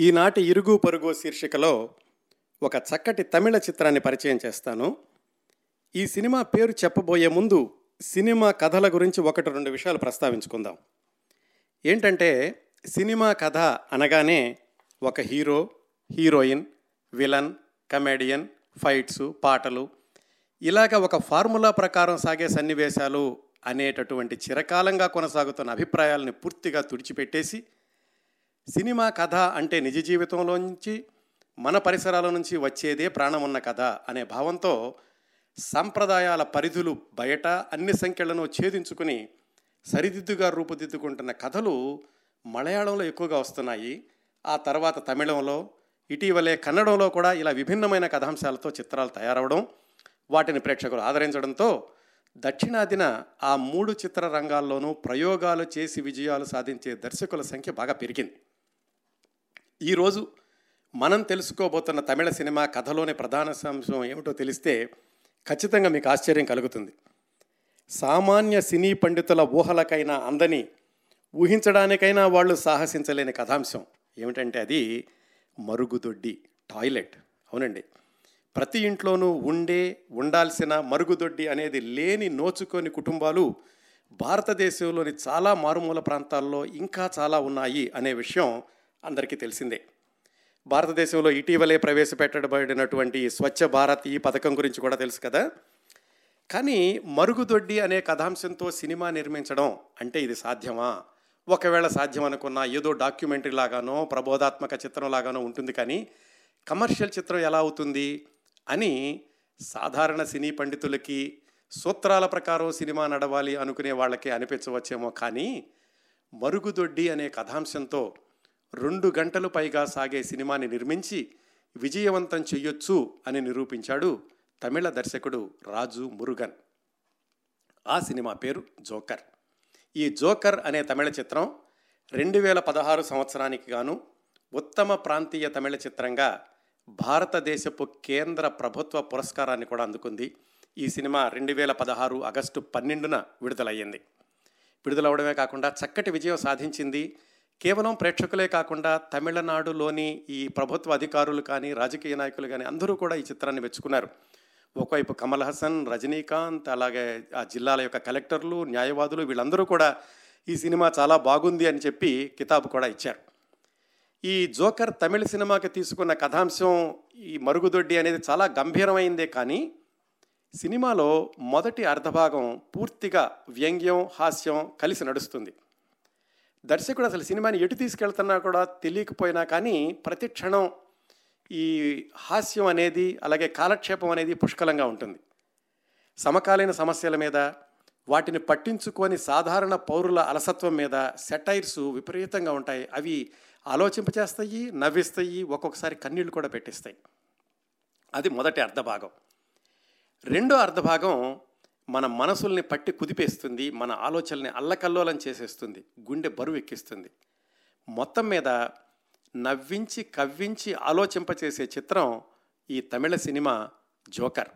ఈనాటి ఇరుగు పొరుగు శీర్షికలో ఒక చక్కటి తమిళ చిత్రాన్ని పరిచయం చేస్తాను. ఈ సినిమా పేరు చెప్పబోయే ముందు సినిమా కథల గురించి ఒకటి రెండు విషయాలు ప్రస్తావించుకుందాం. ఏంటంటే సినిమా కథ అనగానే ఒక hero heroine villain comedian fights పాటలు ఇలాగ ఒక ఫార్ములా ప్రకారం సాగే సన్నివేశాలు అనేటటువంటి చిరకాలంగా కొనసాగుతున్న అభిప్రాయాలని పూర్తిగా తుడిచిపెట్టేసి సినిమా కథ అంటే నిజ జీవితంలో నుంచి మన పరిసరాల నుంచి వచ్చేదే ప్రాణం ఉన్న కథ అనే భావంతో సంప్రదాయాల పరిధులు బయట అన్ని సంఖ్యలను ఛేదించుకుని సరిదిద్దుగా రూపుదిద్దుకుంటున్న కథలు మలయాళంలో ఎక్కువగా వస్తున్నాయి. ఆ తర్వాత తమిళంలో ఇటీవలే కన్నడంలో కూడా ఇలా విభిన్నమైన కథాంశాలతో చిత్రాలు తయారవడం వాటిని ప్రేక్షకులు ఆదరించడంతో దక్షిణాదిన ఆ మూడు చిత్ర రంగాల్లోనూ ప్రయోగాలు చేసి విజయాలు సాధించే దర్శకుల సంఖ్య బాగా పెరిగింది. ఈరోజు మనం తెలుసుకోబోతున్న తమిళ సినిమా కథలోని ప్రధాన అంశం ఏమిటో తెలిస్తే ఖచ్చితంగా మీకు ఆశ్చర్యం కలుగుతుంది. సామాన్య సినీ పండితుల ఊహలకైనా అందని ఊహించడానికైనా వాళ్ళు సాహసించలేని కథాంశం. ఏమిటంటే అది మరుగుదొడ్డి టాయిలెట్. అవునండి. ప్రతి ఇంట్లోనూ ఉండే ఉండాల్సిన మరుగుదొడ్డి అనేది లేని నోచుకొని కుటుంబాలు భారతదేశంలోని చాలా మారుమూల ప్రాంతాల్లో ఇంకా చాలా ఉన్నాయి అనే విషయం అందరికీ తెలిసిందే. భారతదేశంలో ఇటీవలే ప్రవేశపెట్టబడినటువంటి స్వచ్ఛ భారత్ ఈ పథకం గురించి కూడా తెలుసు కదా. కానీ మరుగుదొడ్డి అనే కథాంశంతో సినిమా నిర్మించడం అంటే ఇది సాధ్యమా? ఒకవేళ సాధ్యం అనుకున్న ఏదో డాక్యుమెంటరీ లాగానో ప్రబోధాత్మక చిత్రం లాగానో ఉంటుంది కానీ కమర్షియల్ చిత్రం ఎలా అవుతుంది? అని సాధారణ సినీ పండితులకి సూత్రాల ప్రకారం సినిమా నడవాలి అనుకునే వాళ్ళకి అనిపించవచ్చేమో కానీ మరుగుదొడ్డి అనే కథాంశంతో రెండు గంటలు పైగా సాగే సినిమాని నిర్మించి విజయవంతం చెయ్యొచ్చు అని నిరూపించాడు తమిళ దర్శకుడు రాజు మురుగన్. ఆ సినిమా పేరు జోకర్. ఈ జోకర్ అనే తమిళ చిత్రం రెండు వేల పదహారు సంవత్సరానికి గాను ఉత్తమ ప్రాంతీయ తమిళ చిత్రంగా భారతదేశపు కేంద్ర ప్రభుత్వ పురస్కారాన్ని కూడా అందుకుంది. ఈ సినిమా రెండు వేల పదహారు ఆగస్టు పన్నెండున విడుదలయ్యింది. విడుదలవడమే కాకుండా చక్కటి విజయం సాధించింది కేవలం ప్రేక్షకులే కాకుండా తమిళనాడులోని ఈ ప్రభుత్వ అధికారులు కానీ రాజకీయ నాయకులు కానీ అందరూ కూడా ఈ చిత్రాన్ని మెచ్చుకున్నారు. ఒకవైపు కమల్ హసన్ రజనీకాంత్ అలాగే ఆ జిల్లాల యొక్క కలెక్టర్లు న్యాయవాదులు వీళ్ళందరూ కూడా ఈ సినిమా చాలా బాగుంది అని చెప్పి కితాబు కూడా ఇచ్చారు. ఈ జోకర్ తమిళ సినిమాకి తీసుకున్న కథాంశం ఈ మరుగుదొడ్డి అనేది చాలా గంభీరమైందే కానీ సినిమాలో మొదటి అర్ధభాగం పూర్తిగా వ్యంగ్యం హాస్యం కలిసి నడుస్తుంది. దర్శకుడు అసలు సినిమాని ఎటు తీసుకెళ్తున్నా కూడా తెలియకపోయినా కానీ ప్రతి క్షణం ఈ హాస్యం అనేది అలాగే కాలక్షేపం అనేది పుష్కలంగా ఉంటుంది. సమకాలీన సమస్యల మీద వాటిని పట్టించుకొని సాధారణ పౌరుల అలసత్వం మీద సెటైర్స్ విపరీతంగా ఉంటాయి. అవి ఆలోచింపచేస్తాయి నవ్విస్తాయి ఒక్కొక్కసారి కన్నీళ్ళు కూడా పెట్టిస్తాయి. అది మొదటి అర్ధభాగం. రెండో అర్ధభాగం మన మనసుల్ని పట్టి కుదిపేస్తుంది మన ఆలోచనల్ని అల్లకల్లోలం చేసేస్తుంది గుండె బరువు ఎక్కిస్తుంది. మొత్తం మీద నవ్వించి కవ్వించి ఆలోచింపచేసే చిత్రం ఈ తమిళ సినిమా జోకర్.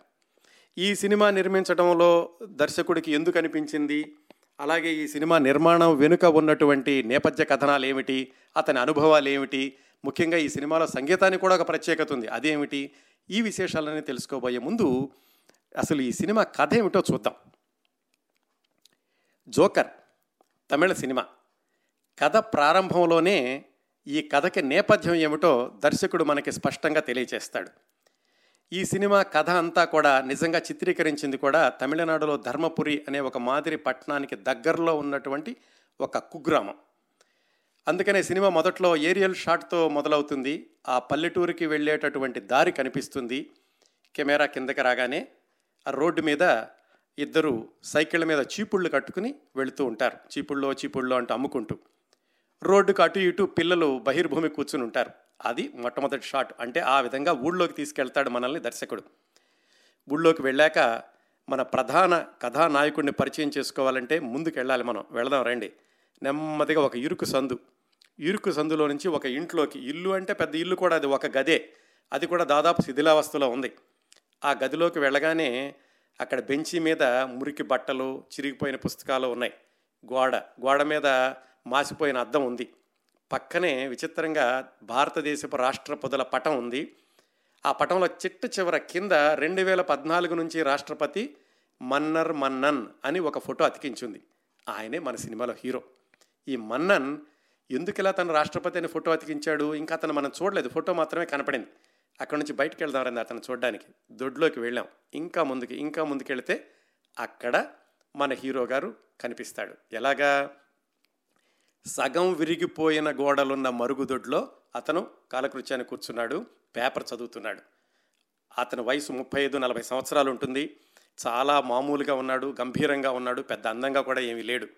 ఈ సినిమా నిర్మించడంలో దర్శకుడికి ఎందుకు అనిపించింది? అలాగే ఈ సినిమా నిర్మాణం వెనుక ఉన్నటువంటి నేపథ్య కథనాలు ఏమిటి అతని అనుభవాలు ఏమిటి ముఖ్యంగా ఈ సినిమాలో సంగీతానికి కూడా ఒక ప్రత్యేకత ఉంది. అదేమిటి? ఈ విశేషాలని తెలుసుకోబోయే ముందు అసలు ఈ సినిమా కథ ఏమిటో చూద్దాం. Joker Tamil cinema. కథ ప్రారంభంలోనే ఈ కథకి నేపథ్యం ఏమిటో దర్శకుడు మనకి స్పష్టంగా తెలియచేస్తాడు. ఈ సినిమా కథ అంతా కూడా నిజంగా చిత్రీకరించింది కూడా తమిళనాడులో ధర్మపురి అనే ఒక మాదిరి పట్టణానికి దగ్గరలో ఉన్నటువంటి ఒక కుగ్రామం. అందుకనే సినిమా మొదట్లో ఏరియల్ షాట్తో మొదలవుతుంది. ఆ పల్లెటూరికి వెళ్ళేటటువంటి దారి కనిపిస్తుంది. కెమెరా కిందకి రాగానే రోడ్డు మీద ఇద్దరు సైకిళ్ళ మీద చీపుళ్ళు కట్టుకుని వెళుతూ ఉంటారు. చీపుళ్ళో చీపుళ్ళో అంటూ అమ్ముకుంటూ. రోడ్డుకు అటు ఇటు పిల్లలు బహిర్భూమి కూర్చుని ఉంటారు. అది మొట్టమొదటి షాట్. అంటే ఆ విధంగా ఊళ్ళోకి తీసుకెళ్తాడు మనల్ని దర్శకుడు. ఊళ్ళోకి వెళ్ళాక మన ప్రధాన కథానాయకుడిని పరిచయం చేసుకోవాలంటే ముందుకు వెళ్ళాలి మనం. వెళదాం రండి. నెమ్మదిగా ఒక ఇరుకు సందు. ఇరుకు సందులో నుంచి ఒక ఇంట్లోకి. ఇల్లు అంటే పెద్ద ఇల్లు కూడా అది ఒక గదే. అది కూడా దాదాపు శిథిలావస్థలో ఉంది. ఆ గదిలోకి వెళ్ళగానే అక్కడ బెంచి మీద మురికి బట్టలు చిరిగిపోయిన పుస్తకాలు ఉన్నాయి. గోడ గోడ మీద మాసిపోయిన అద్దం ఉంది. పక్కనే విచిత్రంగా భారతదేశపు రాష్ట్రపతుల పటం ఉంది. ఆ పటంలో చిట్టు చివర కింద రెండు వేల పద్నాలుగు నుంచి రాష్ట్రపతి మన్నర్ మన్నన్ అని ఒక ఫోటో అతికించింది. ఆయనే మన సినిమాలో హీరో. ఈ మన్నన్ ఎందుకు ఇలా తను రాష్ట్రపతి అని ఫోటో అతికించాడు? ఇంకా అతను మనం చూడలేదు. ఫోటో మాత్రమే కనపడింది. అక్కడ నుంచి బయటకు వెళ్దాం అతను చూడడానికి దొడ్లోకి వెళ్ళాం. ఇంకా ముందుకి ఇంకా ముందుకు వెళితే అక్కడ మన హీరో గారు కనిపిస్తాడు. ఎలాగా? సగం విరిగిపోయిన గోడలున్న మరుగుదొడ్లో అతను కాలకృత్యాన్ని కూర్చున్నాడు పేపర్ చదువుతున్నాడు. అతని వయసు ముప్పై ఐదు నలభై సంవత్సరాలు ఉంటుంది. చాలా మామూలుగా ఉన్నాడు గంభీరంగా ఉన్నాడు పెద్ద అందంగా కూడా ఏమీ లేడు.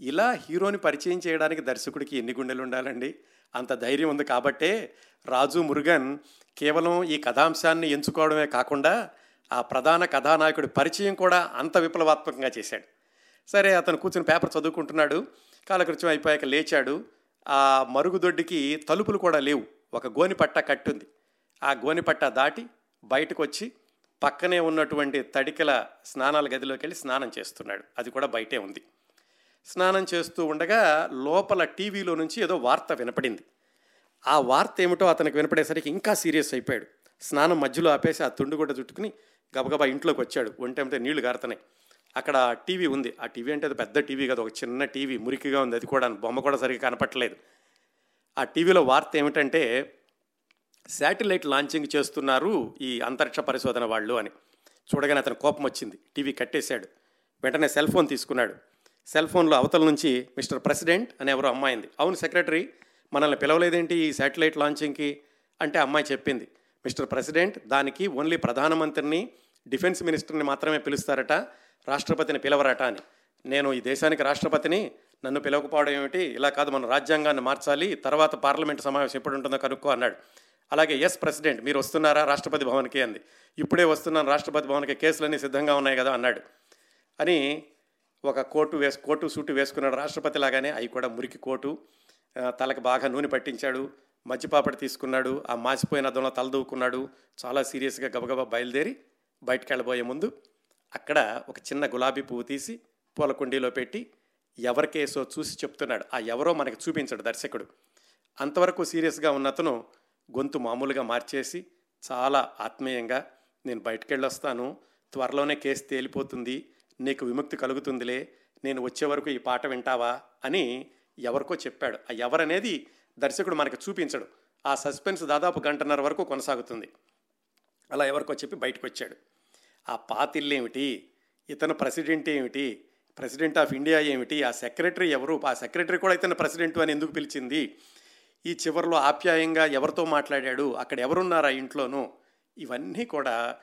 ఇలా హీరోని పరిచయం చేయడానికి దర్శకుడికి ఎన్ని గుండెలు ఉండాలండి? అంత ధైర్యం ఉంది కాబట్టే రాజు మురుగన్ కేవలం ఈ కథాంశాన్ని ఎంచుకోవడమే కాకుండా ఆ ప్రధాన కథానాయకుడి పరిచయం కూడా అంత విప్లవాత్మకంగా చేశాడు. సరే అతను కూర్చుని పేపర్ చదువుకుంటున్నాడు కాలకృత్యం అయిపోయాక లేచాడు. ఆ మరుగుదొడ్డికి తలుపులు కూడా లేవు ఒక గోనిపట్ట కట్టుంది. ఆ గోనిపట్ట దాటి బయటకు వచ్చి పక్కనే ఉన్నటువంటి తడికల స్నానాల గదిలోకి వెళ్ళి స్నానం చేస్తున్నాడు. అది కూడా బయటే ఉంది. స్నానం చేస్తూ ఉండగా లోపల టీవీలో నుంచి ఏదో వార్త వినపడింది. ఆ వార్త ఏమిటో అతనికి వినపడేసరికి ఇంకా సీరియస్ అయిపోయాడు. స్నానం మధ్యలో ఆపేసి ఆ తుండు కూడా చుట్టుకుని గబగబా ఇంట్లోకి వచ్చాడు. ఒంటెంటే నీళ్ళు గారుతున్నాయి అక్కడ టీవీ ఉంది. ఆ టీవీ అంటే అది పెద్ద టీవీ కదా. ఒక చిన్న టీవీ మురికిగా ఉంది. అది కూడా బొమ్మ కూడా సరిగ్గా కనపట్టలేదు. ఆ టీవీలో వార్త ఏమిటంటే శాటిలైట్ లాంచింగ్ చేస్తున్నారు ఈ అంతరిక్ష పరిశోధన వాళ్ళు అని. చూడగానే అతను కోపం వచ్చింది. టీవీ కట్టేశాడు. వెంటనే సెల్ ఫోన్ తీసుకున్నాడు. సెల్ ఫోన్లో అవతల నుంచి మిస్టర్ ప్రెసిడెంట్ అని ఎవరో అమ్మాయింది. అవును సెక్రటరీ మనల్ని పిలవలేదేంటి ఈ శాటిలైట్ లాంచింగ్కి? అంటే అమ్మాయి చెప్పింది. మిస్టర్ ప్రెసిడెంట్ దానికి ఓన్లీ ప్రధానమంత్రిని డిఫెన్స్ మినిస్టర్ని మాత్రమే పిలుస్తారట రాష్ట్రపతిని పిలవరట అని. నేను ఈ దేశానికి రాష్ట్రపతిని నన్ను పిలవకపోవడం ఏమిటి? ఇలా కాదు మన రాజ్యాంగాన్ని మార్చాలి తర్వాత పార్లమెంట్ సమావేశం ఎప్పుడు ఉంటుందో కనుక్కో అన్నాడు. అలాగే ఎస్ ప్రెసిడెంట్ మీరు వస్తున్నారా రాష్ట్రపతి భవన్కి? అంది. ఇప్పుడే వస్తున్నాను రాష్ట్రపతి భవన్కి కేసులన్నీ సిద్ధంగా ఉన్నాయి కదా అన్నాడు. అని ఒక కోటు వేసు కోటు సూటు వేసుకున్నాడు రాష్ట్రపతి లాగానే అవి కూడా మురికి కోటు. తలకు బాగా నూనె పట్టించాడు. మజ్జిపాపడి తీసుకున్నాడు. ఆ మాసిపోయిన అద్దంలో తలదూకున్నాడు చాలా సీరియస్గా గబగబా బయలుదేరి బయటకు వెళ్ళబోయే ముందు అక్కడ ఒక చిన్న గులాబీ పువ్వు తీసి పూల కుండీలో పెట్టి ఎవరికేసో చూసి చెప్తున్నాడు. ఆ ఎవరో మనకి చూపించాడు దర్శకుడు. అంతవరకు సీరియస్గా ఉన్న అతను గొంతు మామూలుగా మార్చేసి చాలా ఆత్మీయంగా నేను బయటకు వెళ్ళొస్తాను. త్వరలోనే కేసు తేలిపోతుంది. నీకు విముక్తి కలుగుతుందిలే నేను వచ్చే వరకు ఈ పాట వింటావా అని ఎవరికో చెప్పాడు. ఆ ఎవరనేది దర్శకుడు మనకు చూపించడు. ఆ సస్పెన్స్ దాదాపు గంటన్నర వరకు కొనసాగుతుంది. అలా ఎవరికో చెప్పి బయటకు వచ్చాడు ఆ పాతిల్లేమిటి? ఇతను ప్రెసిడెంట్ ఏమిటి? ప్రెసిడెంట్ ఆఫ్ ఇండియా ఏమిటి? ఆ సెక్రటరీ ఎవరు? ఆ సెక్రటరీ కూడా ఇతను ప్రెసిడెంట్ అని ఎందుకు పిలిచింది? ఈ చివరిలో ఆప్యాయంగా ఎవరితో మాట్లాడాడు? అక్కడ ఎవరున్నారు ఆ ఇంట్లోనూ? ఇవన్నీ కూడా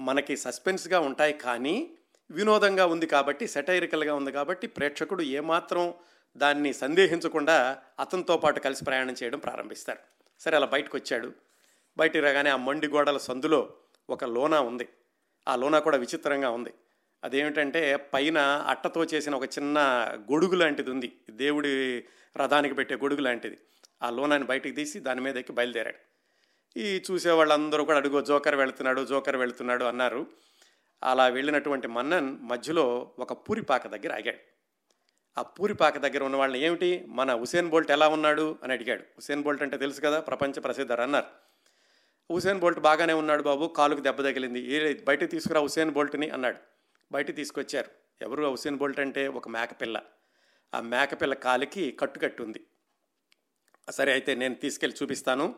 మనకి సస్పెన్స్గా ఉంటాయి కానీ వినోదంగా ఉంది కాబట్టి సెటైరికల్గా ఉంది కాబట్టి ప్రేక్షకుడు ఏమాత్రం దాన్ని సందేహించకుండా అతనితో పాటు కలిసి ప్రయాణం చేయడం ప్రారంభిస్తారు. సరే అలా బయటకు వచ్చాడు బయటికి రాగానే ఆ మండి గోడల సందులో ఒక లోనా ఉంది. ఆ లోనా కూడా విచిత్రంగా ఉంది. అదేమిటంటే పైన అట్టతో చేసిన ఒక చిన్న గొడుగు లాంటిది ఉంది. దేవుడి రథానికి పెట్టే గొడుగు లాంటిది. ఆ లోనాన్ని బయటకు తీసి దాని మీద ఎక్కి బయలుదేరాడు. ఈ చూసే వాళ్ళందరూ కూడా అడుగు జోకర్ వెళుతున్నాడు జోకర్ వెళుతున్నాడు అన్నారు. అలా వెళ్ళినటువంటి మన్నన్ మధ్యలో ఒక పూరిపాక దగ్గర ఆగాడు. ఆ పూరిపాక దగ్గర ఉన్న వాళ్ళని ఏమిటి? మన హుసేన్ బోల్ట్ ఎలా ఉన్నాడు? అని అడిగాడు. హుసేన్ బోల్ట్ అంటే తెలుసు కదా ప్రపంచ ప్రసిద్ధ రన్నర్. హుసేన్ బోల్ట్ బాగానే ఉన్నాడు బాబు కాలుకు దెబ్బ తగిలింది. ఏ బయట తీసుకురా హుసేన్ బోల్ట్ని అన్నాడు. బయట తీసుకొచ్చారు. ఎవరు హుసేన్ బోల్ట్ అంటే? ఒక మేకపిల్ల. ఆ మేకపిల్ల కాలికి కట్టుకట్టు ఉంది సరే అయితే నేను తీసుకెళ్ళి చూపిస్తాను.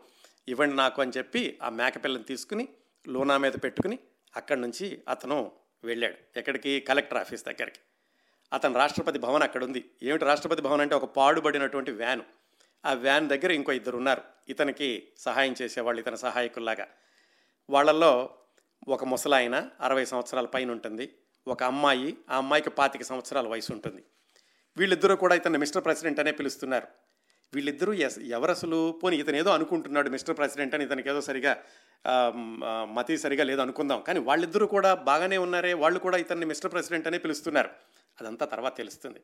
ఇవ్వండి నాకు అని చెప్పి ఆ మేకపిల్లని తీసుకుని లోనా మీద పెట్టుకుని అక్కడి నుంచి అతను వెళ్ళాడు. ఎక్కడికి? కలెక్టర్ ఆఫీస్ దగ్గరికి. అతను రాష్ట్రపతి భవన్ అక్కడ ఉంది ఏమిటి రాష్ట్రపతి భవన్ అంటే ఒక పాడుబడినటువంటి వ్యాన్. ఆ వ్యాన్ దగ్గర ఇంకో ఇద్దరు ఉన్నారు ఇతనికి సహాయం చేసేవాళ్ళు ఇతని సహాయకుల్లాగా. వాళ్ళల్లో ఒక ముసలాయన అరవై సంవత్సరాల పైన ఉంటుంది. ఒక అమ్మాయి ఆ అమ్మాయికి పాతిక సంవత్సరాల వయసు ఉంటుంది వీళ్ళిద్దరూ కూడా ఇతను మిస్టర్ ప్రెసిడెంట్ అనే పిలుస్తున్నారు. వీళ్ళిద్దరూ ఎస్ ఎవరు అసలు పోనీ ఇతను ఏదో అనుకుంటున్నాడు మిస్టర్ ప్రెసిడెంట్ అని ఇతనికి ఏదో సరిగా మతి సరిగా లేదు అనుకుందాం. కానీ వాళ్ళిద్దరూ కూడా బాగానే ఉన్నారే వాళ్ళు కూడా ఇతన్ని మిస్టర్ ప్రెసిడెంట్ అనే పిలుస్తున్నారు. అదంతా తర్వాత తెలుస్తుంది.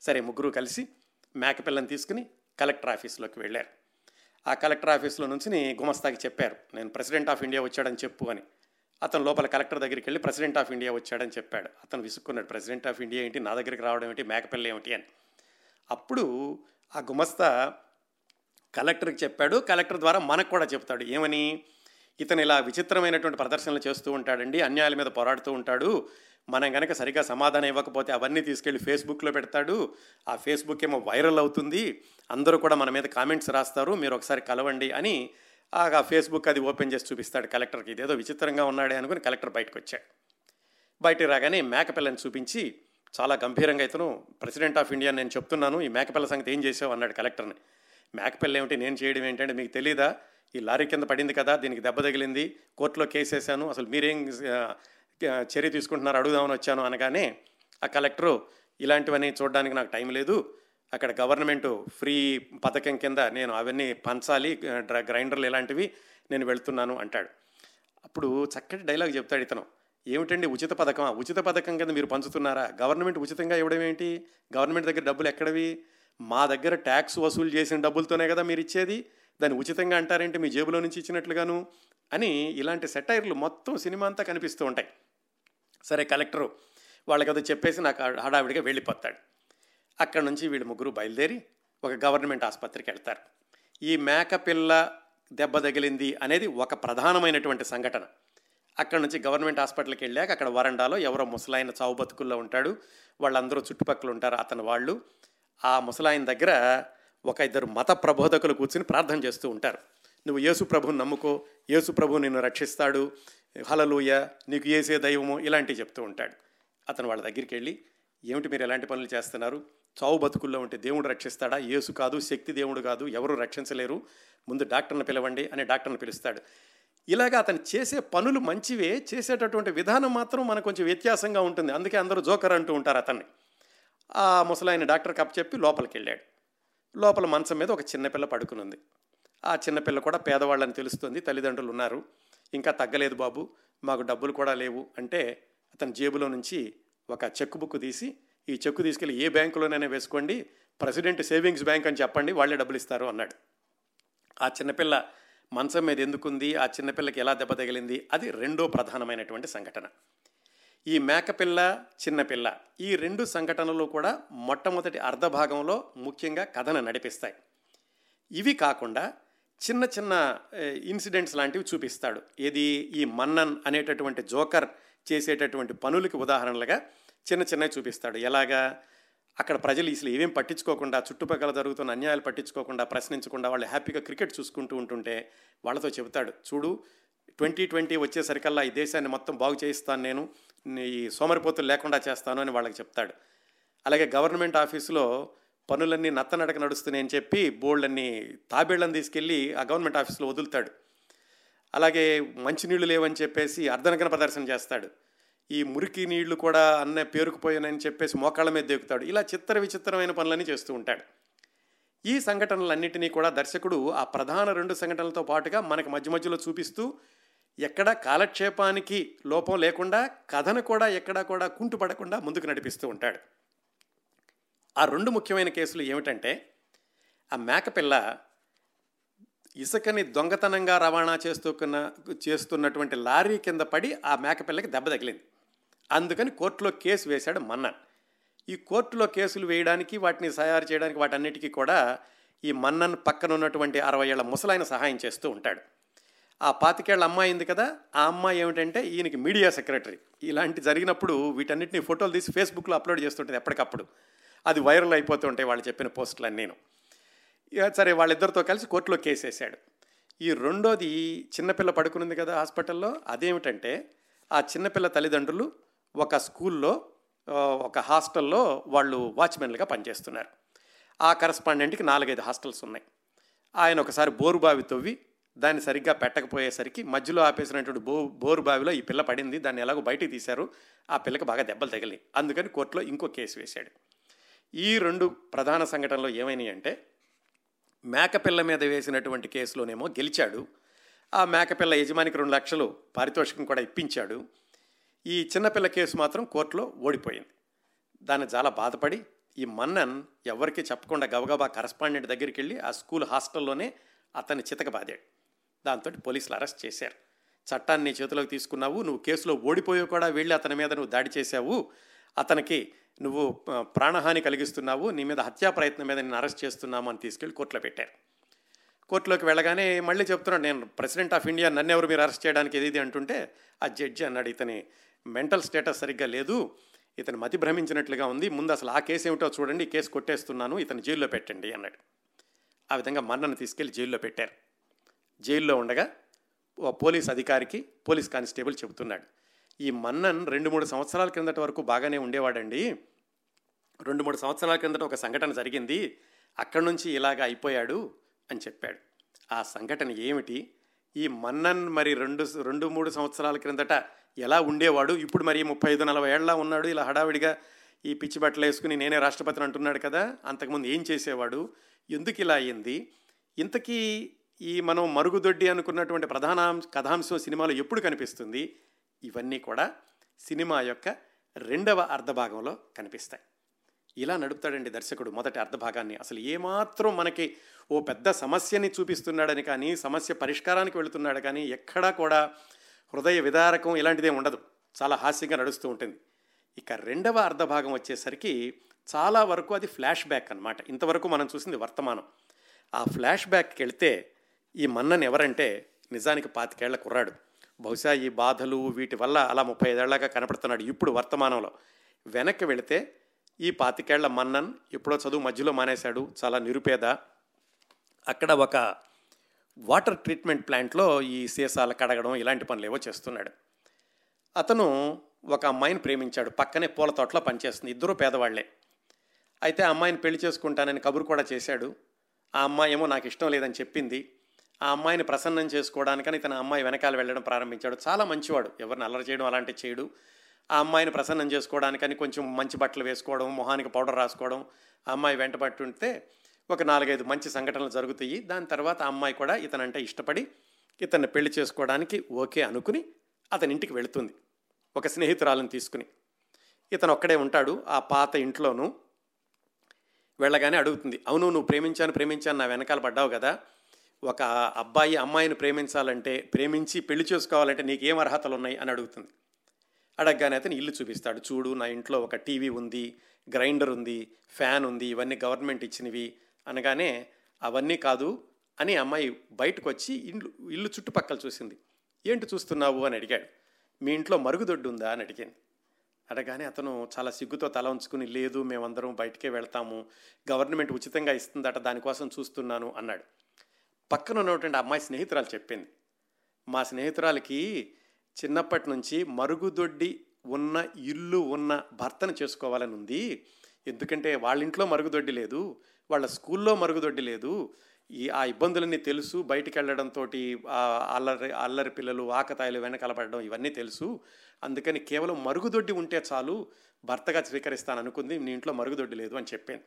సరే ముగ్గురు కలిసి మేకపిల్లని తీసుకుని కలెక్టర్ ఆఫీస్లోకి వెళ్ళారు. ఆ కలెక్టర్ ఆఫీస్లో నుంచి గుమస్తాకి చెప్పారు. నేను ప్రెసిడెంట్ ఆఫ్ ఇండియా వచ్చాడని చెప్పు అని. అతను లోపల కలెక్టర్ దగ్గరికి వెళ్ళి ప్రెసిడెంట్ ఆఫ్ ఇండియా వచ్చాడని చెప్పాడు. అతను విసుక్కున్నాడు. ప్రెసిడెంట్ ఆఫ్ ఇండియా ఏంటి? నా దగ్గరికి రావడం ఏంటి మేకపిల్ల ఏమిటి? అని. అప్పుడు ఆ గుమస్తా కలెక్టర్కి చెప్పాడు. కలెక్టర్ ద్వారా మనకు కూడా చెప్తాడు. ఏమని? ఇతను ఇలా విచిత్రమైనటువంటి ప్రదర్శనలు చేస్తూ ఉంటాడండి. అన్యాయాల మీద పోరాడుతూ ఉంటాడు. మనం కనుక సరిగా సమాధానం ఇవ్వకపోతే అవన్నీ తీసుకెళ్ళి ఫేస్బుక్లో పెడతాడు. ఆ ఫేస్బుక్ ఏమో వైరల్ అవుతుంది. అందరూ కూడా మన మీద కామెంట్స్ రాస్తారు. మీరు ఒకసారి కలవండి అని ఆ ఫేస్బుక్ అది ఓపెన్ చేసి చూపిస్తాడు కలెక్టర్కి. ఇదేదో విచిత్రంగా ఉన్నాడే అనుకుని కలెక్టర్ బయటకు వచ్చాడు బయటకు రాగానే మేకపిల్లని చూపించి చాలా గంభీరంగా ఇతను ప్రెసిడెంట్ ఆఫ్ ఇండియా నేను చెప్తున్నాను. ఈ మేకపిల్ల సంగతి ఏం చేసావు అన్నాడు కలెక్టర్ని. మేకపిల్ల ఏమిటి నేను చేయడం ఏంటంటే మీకు తెలీదా? ఈ లారీ కింద పడింది కదా దీనికి దెబ్బ తగిలింది కోర్టులో కేసు వేసాను అసలు మీరేం చర్య తీసుకుంటున్నారు అడుగుదామని వచ్చాను అనగానే ఆ కలెక్టరు ఇలాంటివన్నీ చూడడానికి నాకు టైం లేదు. అక్కడ గవర్నమెంట్ ఫ్రీ పథకం కింద నేను అవన్నీ పంచాలి గ్రైండర్లు ఇలాంటివి నేను వెళ్తున్నాను అంటాడు. అప్పుడు చక్కటి డైలాగ్ చెప్తాడు ఇతను. ఏమిటండి ఉచిత పథకం? ఉచిత పథకం కింద మీరు పంచుతున్నారా? గవర్నమెంట్ ఉచితంగా ఇవ్వడం ఏంటి? గవర్నమెంట్ దగ్గర డబ్బులు ఎక్కడవి? మా దగ్గర ట్యాక్స్ వసూలు చేసిన డబ్బులతోనే కదా మీరు ఇచ్చేది? దాన్ని ఉచితంగా అంటారేంటి? మీ జేబులో నుంచి ఇచ్చినట్లుగాను? అని ఇలాంటి సెటైర్లు మొత్తం సినిమా అంతా కనిపిస్తూ ఉంటాయి. సరే కలెక్టరు వాళ్ళకి అది చెప్పేసి నాకు హడావిడిగా వెళ్ళిపోతాడు. అక్కడ నుంచి వీళ్ళు ముగ్గురు బయలుదేరి ఒక గవర్నమెంట్ ఆసుపత్రికి వెళ్తారు. ఈ మేకపిల్ల దెబ్బ తగిలింది అనేది ఒక ప్రధానమైనటువంటి సంఘటన. అక్కడ నుంచి గవర్నమెంట్ హాస్పిటల్కి వెళ్ళాక అక్కడ వరండాలో ఎవరో ముసలాయన చావు బతుకుల్లో ఉంటాడు. వాళ్ళందరూ చుట్టుపక్కల ఉంటారు అతను వాళ్ళు. ఆ ముసలాయన దగ్గర ఒక ఇద్దరు మత ప్రబోధకులు కూర్చుని ప్రార్థన చేస్తూ ఉంటారు. నువ్వు యేసు ప్రభుని నమ్ముకో యేసు ప్రభు నిన్ను రక్షిస్తాడు హలలుయ నీకు ఏసే దైవము ఇలాంటివి చెప్తూ ఉంటాడు. అతను వాళ్ళ దగ్గరికి వెళ్ళి ఏమిటి మీరు ఎలాంటి పనులు చేస్తున్నారు? చావు బతుకుల్లో ఉంటే దేవుడు రక్షిస్తాడా? యేసు కాదు శక్తి దేవుడు కాదు ఎవరు రక్షించలేరు. ముందు డాక్టర్ని పిలవండి అని డాక్టర్ని పిలుస్తాడు. ఇలాగ అతను చేసే పనులు మంచివే చేసేటటువంటి విధానం మాత్రం మనకు కొంచెం వ్యత్యాసంగా ఉంటుంది. అందుకే అందరూ జోకర్ అంటూ ఉంటారు అతన్ని. ఆ ముసలాయన డాక్టర్ కప్ చెప్పి లోపలికి వెళ్ళాడు లోపల మంచం మీద ఒక చిన్నపిల్ల పడుకునుంది. ఆ చిన్నపిల్ల కూడా పేదవాళ్ళని తెలుస్తుంది తల్లిదండ్రులు ఉన్నారు. ఇంకా తగ్గలేదు బాబు మాకు డబ్బులు కూడా లేవు అంటే అతని జేబులో నుంచి ఒక చెక్ బుక్ తీసి ఈ చెక్కు తీసుకెళ్ళి ఏ బ్యాంకులోనైనా వేసుకోండి ప్రెసిడెంట్ సేవింగ్స్ బ్యాంక్ అని చెప్పండి వాళ్ళే డబ్బులు ఇస్తారు అన్నాడు. ఆ చిన్నపిల్ల మంచం మీద ఎందుకుంది? ఆ చిన్నపిల్లకి ఎలా దెబ్బ తగిలింది? అది రెండో ప్రధానమైనటువంటి సంఘటన. ఈ మేకపిల్ల చిన్నపిల్ల ఈ రెండు సంఘటనలు కూడా మొట్టమొదటి అర్ధభాగంలో ముఖ్యంగా కథను నడిపిస్తాయి. ఇవి కాకుండా చిన్న చిన్న ఇన్సిడెంట్స్ లాంటివి చూపిస్తాడు. ఏది? ఈ మన్నన్ అనేటటువంటి జోకర్ చేసేటటువంటి పనులకి ఉదాహరణలుగా చిన్న చిన్నవి చూపిస్తాడు. ఎలాగా? అక్కడ ప్రజలు ఇసలు ఏమేం పట్టించుకోకుండా చుట్టుపక్కల జరుగుతున్న అన్యాయాలు పట్టించుకోకుండా ప్రశ్నించకుండా వాళ్ళు హ్యాపీగా క్రికెట్ చూసుకుంటూ ఉంటుంటే వాళ్ళతో చెబుతాడు చూడు ట్వంటీ ట్వంటీ వచ్చేసరికల్లా ఈ దేశాన్ని మొత్తం బాగు చేయిస్తాను నేను ఈ సోమరిపోతులు లేకుండా చేస్తాను అని వాళ్ళకి చెప్తాడు. అలాగే గవర్నమెంట్ ఆఫీసులో పనులన్నీ నత్తనడక నడుస్తున్నాయని చెప్పి బోర్డులన్నీ తాబేళ్ళను తీసుకెళ్ళి ఆ గవర్నమెంట్ ఆఫీసులో వదులుతాడు. అలాగే మంచినీళ్ళు లేవని చెప్పేసి అర్ధనగన ప్రదర్శన చేస్తాడు. ఈ మురికి నీళ్ళు కూడా అన్న పేరుకుపోయానని చెప్పేసి మోకాళ్ళ మీద దేకుతాడు. ఇలా చిత్ర విచిత్రమైన పనులన్నీ చేస్తూ ఉంటాడు. ఈ సంఘటనలన్నింటినీ కూడా దర్శకుడు ఆ ప్రధాన రెండు సంఘటనలతో పాటుగా మనకి మధ్య మధ్యలో చూపిస్తూ ఎక్కడ కాలక్షేపానికి లోపం లేకుండా కథను కూడా ఎక్కడా కూడా కుంటుపడకుండా ముందుకు నడిపిస్తూ ఉంటాడు. ఆ రెండు ముఖ్యమైన కేసులు ఏమిటంటే ఆ మేకపిల్ల ఇసుకని దొంగతనంగా రవాణా చేస్తున్న చేస్తున్నటువంటి లారీ కింద పడి ఆ మేకపిల్లకి దెబ్బ తగిలింది. అందుకని కోర్టులో కేసు వేశాడు మన్నన్ ఈ కోర్టులో కేసులు వేయడానికి వాటిని తయారు చేయడానికి వాటన్నిటికీ కూడా ఈ మన్నన్ పక్కన ఉన్నటువంటి అరవై ఏళ్ళ ముసలాయన సహాయం చేస్తూ ఉంటాడు. ఆ పాతికేళ్ళ అమ్మాయి ఉంది కదా ఆ అమ్మాయి ఏమిటంటే ఈయనకి మీడియా సెక్రటరీ. ఇలాంటి జరిగినప్పుడు వీటన్నిటిని ఫోటోలు తీసి ఫేస్బుక్లో అప్లోడ్ చేస్తుంటుంది ఎప్పటికప్పుడు. అది వైరల్ అయిపోతుంటాయి వాళ్ళు చెప్పిన పోస్టులు నేను. ఇక సరే వాళ్ళిద్దరితో కలిసి కోర్టులో కేసు వేశాడు. ఈ రెండోది చిన్నపిల్ల పడుకునింది కదా హాస్పిటల్లో అదేమిటంటే ఆ చిన్నపిల్ల తల్లిదండ్రులు ఒక స్కూల్లో ఒక హాస్టల్లో వాళ్ళు వాచ్మెన్లుగా పనిచేస్తున్నారు. ఆ కరస్పాండెంట్కి నాలుగైదు హాస్టల్స్ ఉన్నాయి. ఆయన ఒకసారి బోరు బావి తవ్వి దాన్ని సరిగ్గా పెట్టకపోయేసరికి మధ్యలో ఆపేసినటువంటి బో బోరు బావిలో ఈ పిల్ల పడింది దాన్ని ఎలాగో బయటికి తీశారు ఆ పిల్లకి బాగా దెబ్బలు తగిలి అందుకని కోర్టులో ఇంకో కేసు వేశాడు. ఈ రెండు ప్రధాన సంఘటనలు ఏమైనాయి అంటే మేకపిల్ల మీద వేసినటువంటి కేసులోనేమో గెలిచాడు. ఆ మేకపిల్ల యజమానికి రెండు లక్షలు పారితోషికం కూడా ఇప్పించాడు. ఈ చిన్నపిల్ల కేసు మాత్రం కోర్టులో ఓడిపోయింది. దాన్ని చాలా బాధపడి ఈ మన్నన్ ఎవరికి చెప్పకుండా గబగబా కరస్పాండెంట్ దగ్గరికి వెళ్ళి ఆ స్కూల్ హాస్టల్లోనే అతన్ని చితకబాదాడు. దాంతో పోలీసులు అరెస్ట్ చేశారు. చట్టాన్ని చేతిలోకి తీసుకున్నావు నువ్వు కేసులో ఓడిపోయి కూడా వెళ్ళి అతని మీద నువ్వు దాడి చేశావు అతనికి నువ్వు ప్రాణహాని కలిగిస్తున్నావు నీ మీద హత్యా ప్రయత్నం మీద నేను అరెస్ట్ చేస్తున్నాము అని తీసుకెళ్ళి కోర్టులో పెట్టారు. కోర్టులోకి వెళ్ళగానే మళ్ళీ చెప్తున్నాడు నేను ప్రెసిడెంట్ ఆఫ్ ఇండియా నన్ను ఎవరు మీరు అరెస్ట్ చేయడానికి ఏది ఇది? అంటుంటే ఆ జడ్జి అన్నాడు ఇతని మెంటల్ స్టేటస్ సరిగ్గా లేదు. ఇతను మతి భ్రమించినట్లుగా ఉంది. ముందు అసలు ఆ కేసు ఏమిటో చూడండి. కేసు కొట్టేస్తున్నాను. ఇతను జైల్లో పెట్టండి అన్నాడు. ఆ విధంగా మన్నను తీసుకెళ్ళి జైల్లో పెట్టారు. జైల్లో ఉండగా ఓ పోలీస్ అధికారికి పోలీస్ కానిస్టేబుల్ చెబుతున్నాడు. ఈ మన్నన్ రెండు మూడు సంవత్సరాల క్రిందట వరకు బాగానే ఉండేవాడండి. రెండు మూడు సంవత్సరాల కిందట ఒక సంఘటన జరిగింది. అక్కడి నుంచి ఇలాగ అయిపోయాడు అని చెప్పాడు. ఆ సంఘటన ఏమిటి? ఈ మన్నన్ మరి రెండు రెండు మూడు సంవత్సరాల క్రిందట ఎలా ఉండేవాడు? ఇప్పుడు మరి ముప్పై ఐదు నలభై ఏళ్ళ ఉన్నాడు ఇలా హడావిడిగా ఈ పిచ్చి బట్టలు వేసుకుని నేనే రాష్ట్రపతిని అంటున్నాడు కదా? అంతకుముందు ఏం చేసేవాడు? ఎందుకు ఇలా అయ్యింది ఇంతకీ ఈ మనం మరుగుదొడ్డి అనుకున్నటువంటి ప్రధాన కథాంశం సినిమాలో ఎప్పుడు కనిపిస్తుంది? ఇవన్నీ కూడా సినిమా యొక్క రెండవ అర్ధభాగంలో కనిపిస్తాయి. ఇలా నడుపుతాడండి దర్శకుడు మొదటి అర్ధభాగాన్ని. అసలు ఏమాత్రం మనకి ఓ పెద్ద సమస్యని చూపిస్తున్నాడని కానీ సమస్య పరిష్కారానికి వెళుతున్నాడు కానీ ఎక్కడా కూడా హృదయ విదారకం ఇలాంటిదే ఉండదు. చాలా హాస్యంగా నడుస్తూ ఉంటుంది. ఇక రెండవ అర్ధభాగం వచ్చేసరికి చాలా వరకు అది ఫ్లాష్ బ్యాక్ అనమాట ఇంతవరకు మనం చూసింది వర్తమానం. ఆ ఫ్లాష్ బ్యాక్కి వెళితే ఈ మన్నన్ ఎవరంటే నిజానికి పాతికేళ్ళ కుర్రాడు. బహుశా ఈ బాధలు వీటి వల్ల అలా ముప్పై ఐదేళ్ళగా కనపడుతున్నాడు ఇప్పుడు వర్తమానంలో. వెనక్కి వెళితే ఈ పాతికేళ్ళ మన్నన్ ఎప్పుడో చదువు మధ్యలో మానేశాడు. చాలా నిరుపేద. అక్కడ ఒక వాటర్ ట్రీట్మెంట్ ప్లాంట్లో ఈ సీసాలు కడగడం ఇలాంటి పనులు ఏవో చేస్తున్నాడు. అతను ఒక అమ్మాయిని ప్రేమించాడు. పక్కనే పూల తోటలో పనిచేస్తుంది. ఇద్దరు పేదవాళ్ళే. అయితే ఆ అమ్మాయిని పెళ్ళి చేసుకుంటానని కబురు కూడా చేశాడు. ఆ అమ్మాయి ఏమో నాకు ఇష్టం లేదని చెప్పింది. ఆ అమ్మాయిని ప్రసన్నం చేసుకోవడానికని తన అమ్మాయి వెనకాల వెళ్ళడం ప్రారంభించాడు. చాలా మంచివాడు. ఎవరిని అల్లరి చేయడం అలాంటివి చేయడు. ఆ అమ్మాయిని ప్రసన్నం చేసుకోవడానికని కొంచెం మంచి బట్టలు వేసుకోవడం మొహానికి పౌడర్ రాసుకోవడం ఆ అమ్మాయి వెంట పట్టుంటే ఒక నాలుగైదు మంచి సంఘటనలు జరుగుతాయి. దాని తర్వాత ఆ అమ్మాయి కూడా ఇతనంటే ఇష్టపడి ఇతన్ని పెళ్ళి చేసుకోవడానికి ఓకే అనుకుని అతని ఇంటికి వెళుతుంది. ఒక స్నేహితురాలను తీసుకుని. ఇతను ఒక్కడే ఉంటాడు. ఆ పాత ఇంట్లోనూ వెళ్ళగానే అడుగుతుంది. అవును నువ్వు ప్రేమించాను ప్రేమించాను నా వెనకాల పడ్డావు కదా. ఒక అబ్బాయి అమ్మాయిని ప్రేమించాలంటే ప్రేమించి పెళ్ళి చేసుకోవాలంటే నీకేం అర్హతలు ఉన్నాయి అని అడుగుతుంది. అడగగానే అతను ఇల్లు చూపిస్తాడు. చూడు నా ఇంట్లో ఒక టీవీ ఉంది గ్రైండర్ ఉంది ఫ్యాన్ ఉంది ఇవన్నీ గవర్నమెంట్ ఇచ్చినవి అనగానే అవన్నీ కాదు అని అమ్మాయి బయటకు వచ్చి ఇల్లు ఇల్లు చుట్టుపక్కల చూసింది. ఏంటి చూస్తున్నావు అని అడిగాడు. మీ ఇంట్లో మరుగుదొడ్డు ఉందా అని అడిగింది అడగానే అతను చాలా సిగ్గుతో తల ఉంచుకుని లేదు మేమందరం బయటకే వెళ్తాము గవర్నమెంట్ ఉచితంగా ఇస్తుందట దానికోసం చూస్తున్నాను అన్నాడు. పక్కన ఉన్నటువంటి అమ్మాయి స్నేహితురాలు చెప్పింది. మా స్నేహితురాలకి చిన్నప్పటి నుంచి మరుగుదొడ్డి ఉన్న ఇల్లు ఉన్న భర్తను చేసుకోవాలని ఉంది. ఎందుకంటే వాళ్ళ ఇంట్లో మరుగుదొడ్డి లేదు వాళ్ళ స్కూల్లో మరుగుదొడ్డి లేదు. ఈ ఆ ఇబ్బందులన్నీ తెలుసు. బయటికి వెళ్ళడంతో అల్లరి అల్లరి పిల్లలు ఆకతాయిలు వెనకలపడడం ఇవన్నీ తెలుసు. అందుకని కేవలం మరుగుదొడ్డి ఉంటే చాలు భర్తగా స్వీకరిస్తాను అనుకుంది. నీ ఇంట్లో మరుగుదొడ్డి లేదు అని చెప్పాను.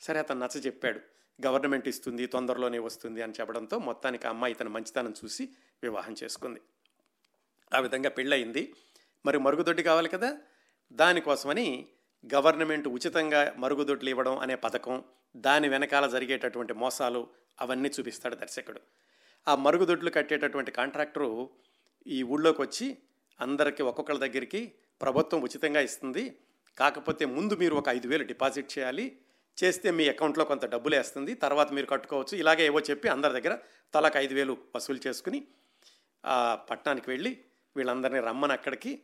సరే అతను నచ్చ చెప్పాడు. గవర్నమెంట్ ఇస్తుంది తొందరలోనే వస్తుంది అని చెప్పడంతో మొత్తానికి అమ్మాయి ఇతను మంచితనం చూసి వివాహం చేసుకుంది. ఆ విధంగా పెళ్ళయింది. మరి మరుగుదొడ్డి కావాలి కదా. దానికోసమని గవర్నమెంట్ ఉచితంగా మరుగుదొడ్లు ఇవ్వడం అనే పథకం దాని వెనకాల జరిగేటటువంటి మోసాలు అవన్నీ చూపిస్తాడు దర్శకుడు. ఆ మరుగుదొడ్లు కట్టేటటువంటి కాంట్రాక్టరు ఈ ఊళ్ళోకి వచ్చి అందరికీ ఒక్కొక్కళ్ళ దగ్గరికి ప్రభుత్వం ఉచితంగా ఇస్తుంది. కాకపోతే ముందు మీరు ఒక ఐదు వేలు డిపాజిట్ చేయాలి. చేస్తే మీ అకౌంట్లో కొంత డబ్బులు వేస్తుంది. తర్వాత మీరు కట్టుకోవచ్చు. ఇలాగే ఏవో చెప్పి అందరి దగ్గర తలకు ఐదు వేలు వసూలు చేసుకుని పట్టణానికి వెళ్ళి వీళ్ళందరినీ రమ్మని అక్కడికి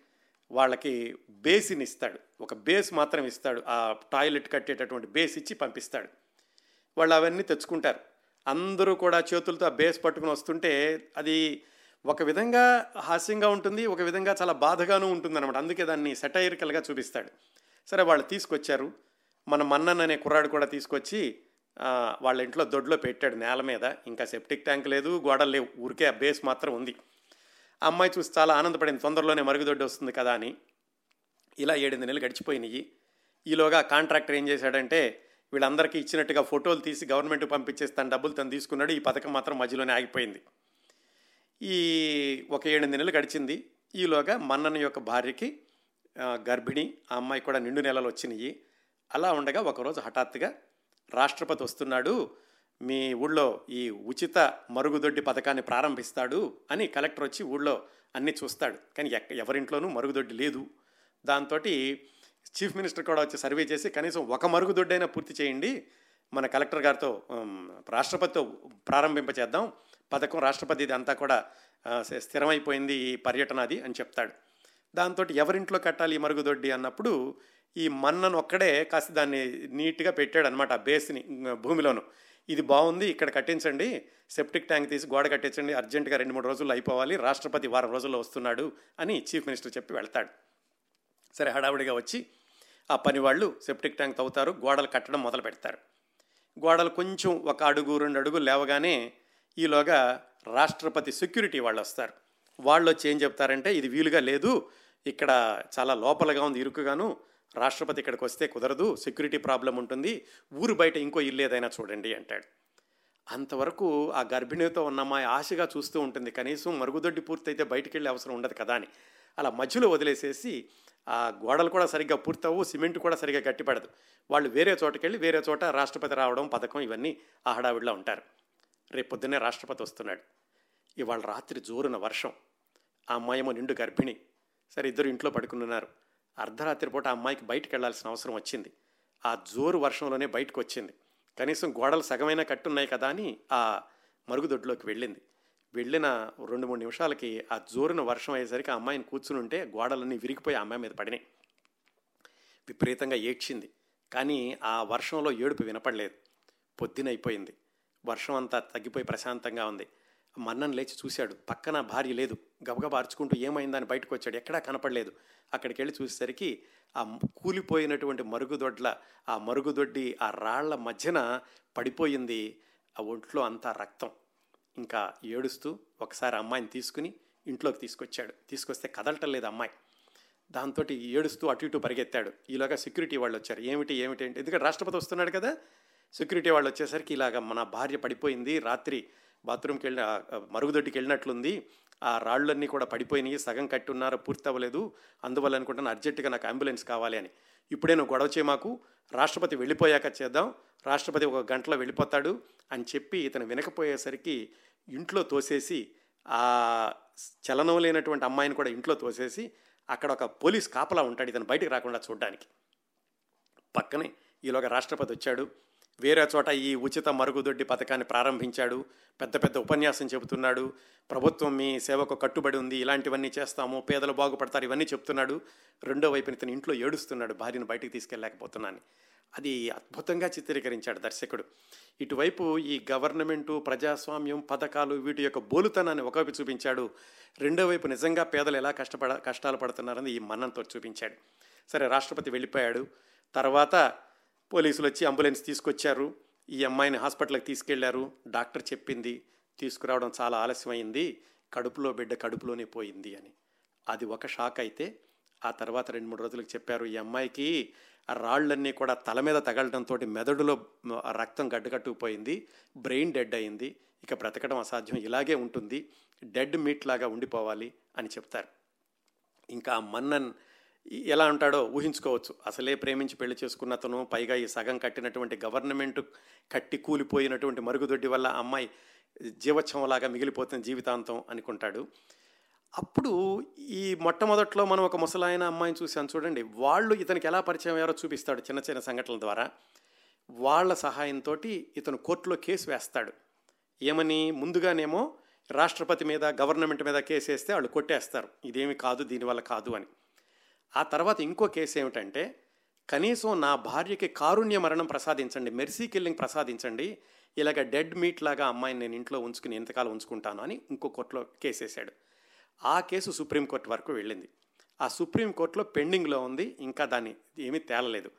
వాళ్ళకి బేసిని ఇస్తాడు. ఒక బేస్ మాత్రం ఇస్తాడు. ఆ టాయిలెట్ కట్టేటటువంటి బేస్ ఇచ్చి పంపిస్తాడు. వాళ్ళు అవన్నీ తెచ్చుకుంటారు. అందరూ కూడా చేతులతో ఆ బేస్ పట్టుకుని వస్తుంటే అది ఒక విధంగా హాస్యంగా ఉంటుంది ఒక విధంగా చాలా బాధగానూ ఉంటుంది అనమాట అందుకే దాన్ని సెటైరికల్గా చూపిస్తాడు. సరే వాళ్ళు తీసుకొచ్చారు. మన మన్నన్ అనే కుర్రాడు కూడా తీసుకొచ్చి వాళ్ళ ఇంట్లో దొడ్లో పెట్టాడు నేల మీద. ఇంకా సెప్టిక్ ట్యాంక్ లేదు గోడలు లేవు. ఊరికే ఆ బేస్ మాత్రం ఉంది. ఆ అమ్మాయి చూసి చాలా ఆనందపడింది. తొందరలోనే మరుగుదొడ్డి వస్తుంది కదా అని. ఇలా ఏడెనిమిది నెలలు గడిచిపోయినాయి. ఈలోగా కాంట్రాక్టర్ ఏం చేశాడంటే వీళ్ళందరికీ ఇచ్చినట్టుగా ఫోటోలు తీసి గవర్నమెంట్ పంపించేసి తన డబ్బులు తను తీసుకున్నాడు. ఈ పథకం మాత్రం మధ్యలోనే ఆగిపోయింది. ఈ ఒక ఏడెనిమిది నెలలు గడిచింది. ఈలోగా మన్నన యొక్క భార్యకి గర్భిణి ఆ అమ్మాయి కూడా నిండు నెలలు వచ్చినాయి. అలా ఉండగా ఒకరోజు హఠాత్తుగా రాష్ట్రపతి వస్తున్నాడు. మీ ఊళ్ళో ఈ ఉచిత మరుగుదొడ్డి పథకాన్ని ప్రారంభిస్తాడు అని కలెక్టర్ వచ్చి ఊళ్ళో అన్నీ చూస్తాడు. కానీ ఎక్క ఎవరింట్లోనూ మరుగుదొడ్డి లేదు. దాంతో చీఫ్ మినిస్టర్ కూడా వచ్చి సర్వే చేసి కనీసం ఒక మరుగుదొడ్డైనా పూర్తి చేయండి. మన కలెక్టర్ గారితో రాష్ట్రపతితో ప్రారంభింపచేద్దాం పథకం రాష్ట్రపతి అంతా కూడా స్థిరమైపోయింది ఈ పర్యటన అది అని చెప్తాడు. దాంతో ఎవరింట్లో కట్టాలి ఈ మరుగుదొడ్డి అన్నప్పుడు ఈ మన్నను ఒక్కడే కాస్త దాన్ని నీట్గా పెట్టాడు అనమాట ఆ బేస్ని భూమిలోను. ఇది బాగుంది ఇక్కడ కట్టించండి. సెప్టిక్ ట్యాంక్ తీసి గోడ కట్టించండి. అర్జెంటుగా రెండు మూడు రోజుల్లో అయిపోవాలి. రాష్ట్రపతి వారం రోజుల్లో వస్తున్నాడు అని చీఫ్ మినిస్టర్ చెప్పి వెళ్తాడు. సరే హడావుడిగా వచ్చి ఆ పని వాళ్ళు సెప్టిక్ ట్యాంక్ తవ్వుతారు గోడలు కట్టడం మొదలు పెడతారు. గోడలు కొంచెం ఒక అడుగు రెండు అడుగు లేవగానే ఈలోగా రాష్ట్రపతి సెక్యూరిటీ వాళ్ళు వస్తారు. వాళ్ళు వచ్చి ఏం చెప్తారంటే ఇది వీలుగా లేదు ఇక్కడ చాలా లోపలగా ఉంది ఇరుకుగాను. రాష్ట్రపతి ఇక్కడికి వస్తే కుదరదు సెక్యూరిటీ ప్రాబ్లం ఉంటుంది ఊరు బయట ఇంకో ఇల్లు ఏదైనా చూడండి అంటాడు. అంతవరకు ఆ గర్భిణితో ఉన్న అమ్మాయి ఆశగా చూస్తూ ఉంటుంది కనీసం మరుగుదొడ్డి పూర్తయితే బయటికి వెళ్ళే అవసరం ఉండదు కదా అని. అలా మధ్యలో వదిలేసేసి ఆ గోడలు కూడా సరిగ్గా పూర్తవు సిమెంట్ కూడా సరిగ్గా గట్టిపడదు వాళ్ళు వేరే చోటకెళ్ళి వేరే చోట రాష్ట్రపతి రావడం పథకం ఇవన్నీ ఆ హడావిడిలో ఉంటారు. రేపు పొద్దున్నే రాష్ట్రపతి వస్తున్నాడు. ఇవాళ రాత్రి జోరున వర్షం. ఆ అమ్మాయేమో నిండు గర్భిణి. సరే ఇద్దరు ఇంట్లో పడుకున్నారు అర్ధరాత్రి పూట అమ్మాయికి బయటకు వెళ్ళాల్సిన అవసరం వచ్చింది. ఆ జోరు వర్షంలోనే బయటకు వచ్చింది కనీసం గోడలు సగమైనా కట్టున్నాయి కదా అని ఆ మరుగుదొడ్లోకి వెళ్ళింది. వెళ్ళిన రెండు మూడు నిమిషాలకి ఆ జోరున వర్షం అయ్యేసరికి ఆ అమ్మాయిని కూర్చుని ఉంటే గోడలన్నీ విరిగిపోయి ఆ అమ్మాయి మీద పడినాయి. విపరీతంగా ఏడ్చింది. కానీ ఆ వర్షంలో ఏడుపు వినపడలేదు. పొద్దునైపోయింది వర్షం అంతా తగ్గిపోయి ప్రశాంతంగా ఉంది. మన్నన్ లేచి చూశాడు. పక్కన భార్య లేదు. గబగబా అరుచుకుంటూ ఏమైందని బయటకు వచ్చాడు ఎక్కడా కనపడలేదు. అక్కడికి వెళ్ళి చూసేసరికి ఆ కూలిపోయినటువంటి మరుగుదొడ్ల ఆ మరుగుదొడ్డి ఆ రాళ్ళ మధ్యన పడిపోయింది. ఆ ఒంట్లో అంతా రక్తం. ఇంకా ఏడుస్తూ ఒకసారి అమ్మాయిని తీసుకుని ఇంట్లోకి తీసుకొచ్చాడు. తీసుకొస్తే కదలటం లేదు అమ్మాయి. దాంతో ఏడుస్తూ అటు ఇటు పరిగెత్తాడు. ఈలోగా సెక్యూరిటీ వాళ్ళు వచ్చారు. ఏమిటి ఏమిటి ఏంటి ఎందుకంటే రాష్ట్రపతి వస్తున్నాడు కదా. సెక్యూరిటీ వాళ్ళు వచ్చేసరికి ఇలాగ మన భార్య పడిపోయింది. రాత్రి బాత్రూమ్కి వెళ్ళిన మరుగుదొడ్డికి వెళ్ళినట్లుంది. ఆ రాళ్ళన్నీ కూడా పడిపోయినాయి. సగం కట్టి ఉన్నారు పూర్తి అవ్వలేదు అందువల్ల అనుకుంటాను అర్జెంటుగా నాకు అంబులెన్స్ కావాలి అని. ఇప్పుడే నువ్వు గొడవ చేయ మాకు. రాష్ట్రపతి వెళ్ళిపోయాక చేద్దాం. రాష్ట్రపతి ఒక గంటలో వెళ్ళిపోతాడు అని చెప్పి ఇతను వినకపోయేసరికి ఇంట్లో తోసేసి ఆ చలనం లేనటువంటి అమ్మాయిని కూడా ఇంట్లో తోసేసి అక్కడ ఒక పోలీస్ కాపలా ఉంటాడు ఇతను బయటికి రాకుండా చూడడానికి. పక్కనే ఈలోగా రాష్ట్రపతి వచ్చాడు. వేరే చోట ఈ ఉచిత మరుగుదొడ్డి పథకాన్ని ప్రారంభించాడు. పెద్ద పెద్ద ఉపన్యాసం చెబుతున్నాడు. ప్రభుత్వం మీ సేవకు కట్టుబడి ఉంది. ఇలాంటివన్నీ చేస్తాము. పేదలు బాగుపడతారు. ఇవన్నీ చెప్తున్నాడు. రెండో వైపున ఇతను ఇంట్లో ఏడుస్తున్నాడు. భార్యను బయటికి తీసుకెళ్ళలేకపోతున్నాను అది అద్భుతంగా చిత్రీకరించాడు దర్శకుడు. ఇటువైపు ఈ గవర్నమెంటు ప్రజాస్వామ్యం పథకాలు వీటి యొక్క బోలుతనాన్ని ఒకవైపు చూపించాడు. రెండో వైపు నిజంగా పేదలు ఎలా కష్టపడ కష్టాలు పడుతున్నారని ఈ మన్నంతో చూపించాడు. సరే రాష్ట్రపతి వెళ్ళిపోయాడు. తర్వాత పోలీసులు వచ్చి అంబులెన్స్ తీసుకొచ్చారు. ఈ అమ్మాయిని హాస్పిటల్కి తీసుకెళ్ళారు. డాక్టర్ చెప్పింది తీసుకురావడం చాలా ఆలస్యమైంది. కడుపులో బిడ్డ కడుపులోనే పోయింది అని. అది ఒక షాక్ అయితే ఆ తర్వాత రెండు మూడు రోజులకు చెప్పారు ఈ అమ్మాయికి ఆ రాళ్ళన్నీ కూడా తల మీద తగలడంతో మెదడులో రక్తం గడ్డకట్టుకుపోయింది బ్రెయిన్ డెడ్ అయింది. ఇక బ్రతకడం అసాధ్యం ఇలాగే ఉంటుంది. డెడ్ మీట్ లాగా ఉండిపోవాలి అని చెప్తారు. ఇంకా మన్నన్ ఎలా ఉంటాడో ఊహించుకోవచ్చు. అసలే ప్రేమించి పెళ్ళి చేసుకున్న అతను పైగా ఈ సగం కట్టినటువంటి గవర్నమెంట్ కట్టి కూలిపోయినటువంటి మరుగుదొడ్డి వల్ల అమ్మాయి జీవోత్సవంలాగా మిగిలిపోతుంది జీవితాంతం అనుకుంటాడు. అప్పుడు ఈ మొట్టమొదట్లో మనం ఒక ముసలాయన అమ్మాయిని చూసాను చూడండి. వాళ్ళు ఇతనికి ఎలా పరిచయం అయ్యారో చూపిస్తాడు చిన్న చిన్న సంఘటనల ద్వారా. వాళ్ళ సహాయంతో ఇతను కోర్టులో కేసు వేస్తాడు. ఏమని? ముందుగానేమో రాష్ట్రపతి మీద గవర్నమెంట్ మీద కేసు వేస్తే వాళ్ళు కొట్టేస్తారు. ఇదేమి కాదు దీనివల్ల కాదు అని. ఆ తర్వాత ఇంకో కేసు ఏమిటంటే కనీసం నా భార్యకి కారుణ్య మరణం ప్రసాదించండి మెర్సీ కిల్లింగ్ ప్రసాదించండి ఇలాగ డెడ్ మీట్ లాగా అమ్మాయిని నేను ఇంట్లో ఉంచుకుని ఎంతకాలం ఉంచుకుంటాను అని ఇంకో కోర్టులో కేసు వేసాడు ఆ కేసు సుప్రీంకోర్టు వరకు వెళ్ళింది. ఆ సుప్రీంకోర్టులో పెండింగ్లో ఉంది ఇంకా దాన్ని ఏమీ తేలలేదు.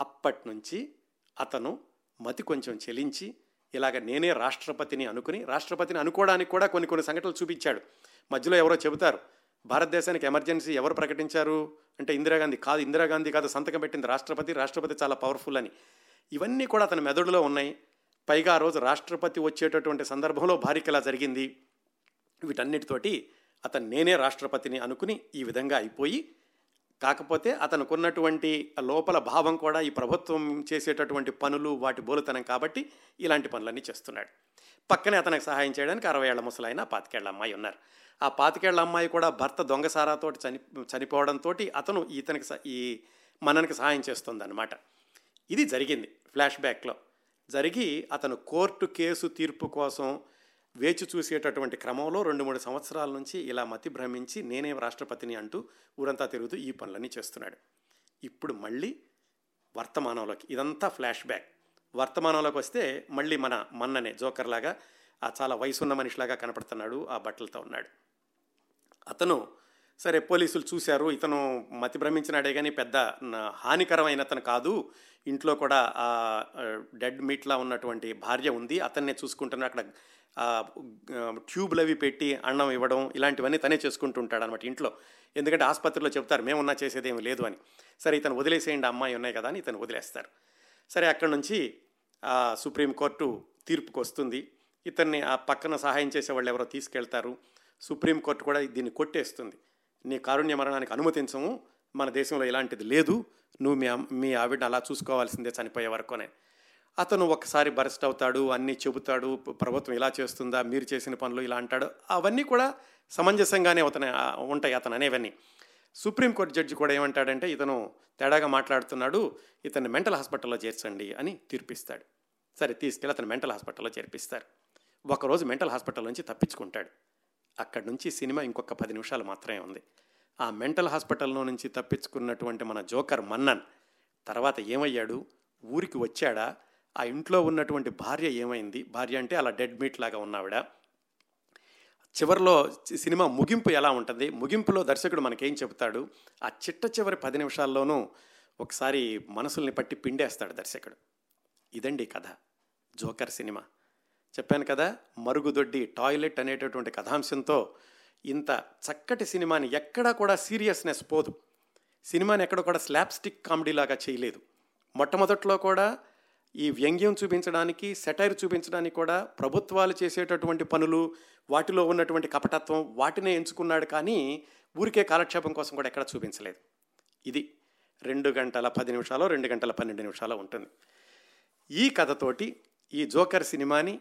అప్పటి నుంచి అతను మతి కొంచెం చెలించి ఇలాగ నేనే రాష్ట్రపతిని అనుకుని రాష్ట్రపతిని అనుకోవడానికి కూడా కొన్ని కొన్ని సంఘటనలు చూపించాడు. మధ్యలో ఎవరో చెబుతారు భారతదేశానికి ఎమర్జెన్సీ ఎవరు ప్రకటించారు? అంటే ఇందిరాగాంధీ కాదు ఇందిరాగాంధీ కాదు సంతకం పెట్టింది రాష్ట్రపతి. రాష్ట్రపతి చాలా పవర్ఫుల్ అని. ఇవన్నీ కూడా అతని మెదడులో ఉన్నాయి. పైగా ఆ రోజు రాష్ట్రపతి వచ్చేటటువంటి సందర్భంలో భార్యకి జరిగింది? వీటన్నిటితోటి అతను నేనే రాష్ట్రపతిని అనుకుని ఈ విధంగా అయిపోయి కాకపోతే అతనుకున్నటువంటి లోపల భావం కూడా ఈ ప్రభుత్వం చేసేటటువంటి పనులు వాటి బోలుతనం కాబట్టి ఇలాంటి పనులన్నీ చేస్తున్నాడు. పక్కనే అతనికి సహాయం చేయడానికి అరవై ఏళ్ళ ముసలైన పాతికేళ్ళ అమ్మాయి ఉన్నారు. ఆ పాతికేళ్ళ అమ్మాయి కూడా భర్త దొంగసారాతో చని చనిపోవడంతో అతను ఇతనికి స- ఈ మననికి సహాయం చేస్తుంది అనమాట ఇది జరిగింది ఫ్లాష్ బ్యాక్లో. జరిగి అతను కోర్టు కేసు తీర్పు కోసం వేచి చూసేటటువంటి క్రమంలో రెండు మూడు సంవత్సరాల నుంచి ఇలా మతి భ్రమించి నేనే రాష్ట్రపతిని అంటూ ఊరంతా తిరుగుతూ ఈ పనులన్నీ చేస్తున్నాడు. ఇప్పుడు మళ్ళీ వర్తమానంలోకి ఇదంతా ఫ్లాష్ బ్యాక్. వర్తమానంలోకి వస్తే మళ్ళీ మన మన్ననే జోకర్లాగా ఆ చాలా వయసున్న మనిషిలాగా కనపడుతున్నాడు ఆ బట్టలతో ఉన్నాడు. అతను సరే పోలీసులు చూశారు ఇతను మతి భ్రమించినాడే కానీ పెద్ద హానికరమైన అతను కాదు. ఇంట్లో కూడా ఆ డెడ్ మీట్లా ఉన్నటువంటి భార్య ఉంది. అతన్నే చూసుకుంటున్న అక్కడ ట్యూబ్లు అవి పెట్టి అన్నం ఇవ్వడం ఇలాంటివన్నీ తనే చేసుకుంటూ ఉంటాడు అనమాట ఇంట్లో. ఎందుకంటే ఆసుపత్రిలో చెప్తారు మేమున్నా చేసేదేమి లేదు అని. సరే ఇతను వదిలేసేయండి అమ్మాయి ఉన్నాయి కదా అని ఇతను వదిలేస్తారు. సరే అక్కడి నుంచి సుప్రీంకోర్టు తీర్పుకు వస్తుంది ఇతన్ని ఆ పక్కన సహాయం చేసే వాళ్ళు ఎవరో తీసుకెళ్తారు. సుప్రీంకోర్టు కూడా దీన్ని కొట్టేస్తుంది. నీ కారుణ్య మరణానికి అనుమతించము. మన దేశంలో ఇలాంటిది లేదు. నువ్వు మీ మీ ఆవిడ అలా చూసుకోవాల్సిందే చనిపోయే వరకునే. అతను ఒకసారి బరెస్ట్ అవుతాడు అన్నీ చెబుతాడు ప్రభుత్వం ఇలా చేస్తుందా మీరు చేసిన పనులు ఇలా అంటాడు. అవన్నీ కూడా సమంజసంగానే అతను ఉంటాయి అతను అనేవన్నీ. సుప్రీంకోర్టు జడ్జి కూడా ఏమంటాడంటే ఇతను తేడాగా మాట్లాడుతున్నాడు ఇతన్ని మెంటల్ హాస్పిటల్లో చేర్చండి అని తీర్పిస్తాడు. సరే తీసుకెళ్ళి అతను మెంటల్ హాస్పిటల్లో చేర్పిస్తారు. ఒకరోజు మెంటల్ హాస్పిటల్ నుంచి తప్పించుకుంటాడు. అక్కడి నుంచి సినిమా ఇంకొక పది నిమిషాలు మాత్రమే ఉంది. ఆ మెంటల్ హాస్పిటల్లో నుంచి తప్పించుకున్నటువంటి మన జోకర్ మన్నన్ తర్వాత ఏమయ్యాడు? ఊరికి వచ్చాడా? ఆ ఇంట్లో ఉన్నటువంటి భార్య ఏమైంది? భార్య అంటే అలా డెడ్ మీట్ లాగా ఉన్నావిడ. చివరిలో సినిమా ముగింపు ఎలా ఉంటుంది? ముగింపులో దర్శకుడు మనకేం చెబుతాడు? ఆ చిట్ట చివరి పది నిమిషాల్లోనూ ఒకసారి మనసుల్ని పట్టి పిండేస్తాడు దర్శకుడు. ఇదండి కథ. Joker cinema. చెప్పాను కదా మరుగుదొడ్డి టాయిలెట్ అనేటటువంటి కథాంశంతో ఇంత చక్కటి సినిమాని ఎక్కడా కూడా సీరియస్నెస్ పోదు. సినిమాని ఎక్కడ కూడా స్లాప్ స్టిక్ కామెడీ లాగా చేయలేదు. మొట్టమొదట్లో కూడా ఈ వ్యంగ్యం చూపించడానికి సెటైర్ చూపించడానికి కూడా ప్రభుత్వాలు చేసేటటువంటి పనులు వాటిలో ఉన్నటువంటి కపటత్వం వాటినే ఎంచుకున్నాడు కానీ ఊరికే కాలక్షేపం కోసం కూడా ఎక్కడ చూపించలేదు. ఇది రెండు గంటల పది నిమిషాలు రెండు గంటల పన్నెండు నిమిషాలు ఉంటుంది. ఈ కథతోటి ఈ జోకర్ సినిమాని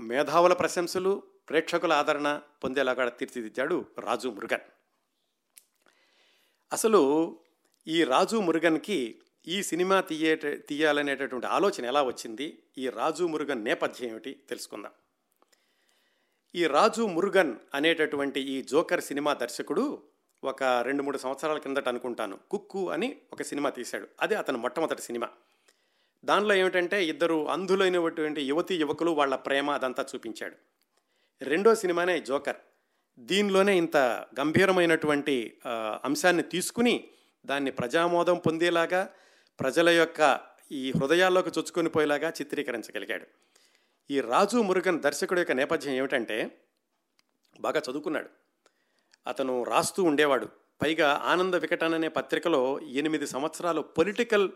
మేధావుల ప్రశంసలు ప్రేక్షకుల ఆదరణ పొందేలాగా తీర్చిదిద్దాడు రాజు మురుగన్. అసలు ఈ రాజు మురుగన్కి ఈ సినిమా తీయే తీయాలనేటటువంటి ఆలోచన ఎలా వచ్చింది? ఈ రాజు మురుగన్ నేపథ్యం ఏమిటి? తెలుసుకుందాం. ఈ రాజు మురుగన్ అనేటటువంటి ఈ జోకర్ సినిమా దర్శకుడు ఒక రెండు మూడు సంవత్సరాల కిందట అనుకుంటాను కుక్కు అని ఒక సినిమా తీశాడు. అది అతని మొట్టమొదటి సినిమా. దానిలో ఏమిటంటే ఇద్దరు అంధులైనటువంటి యువతి యువకులు వాళ్ళ ప్రేమ అదంతా చూపించాడు. రెండో సినిమానే జోకర్. దీనిలోనే ఇంత గంభీరమైనటువంటి అంశాన్ని తీసుకుని దాన్ని ప్రజామోదం పొందేలాగా ప్రజల యొక్క ఈ హృదయాల్లోకి చొచ్చుకొని పోయేలాగా చిత్రీకరించగలిగాడు. ఈ రాజు మురుగన్ దర్శకుడు యొక్క నేపథ్యం ఏమిటంటే బాగా చదువుకున్నాడు. అతను రాస్తూ ఉండేవాడు. పైగా ఆనంద వికటన్ అనే పత్రికలో ఎనిమిది సంవత్సరాలు పొలిటికల్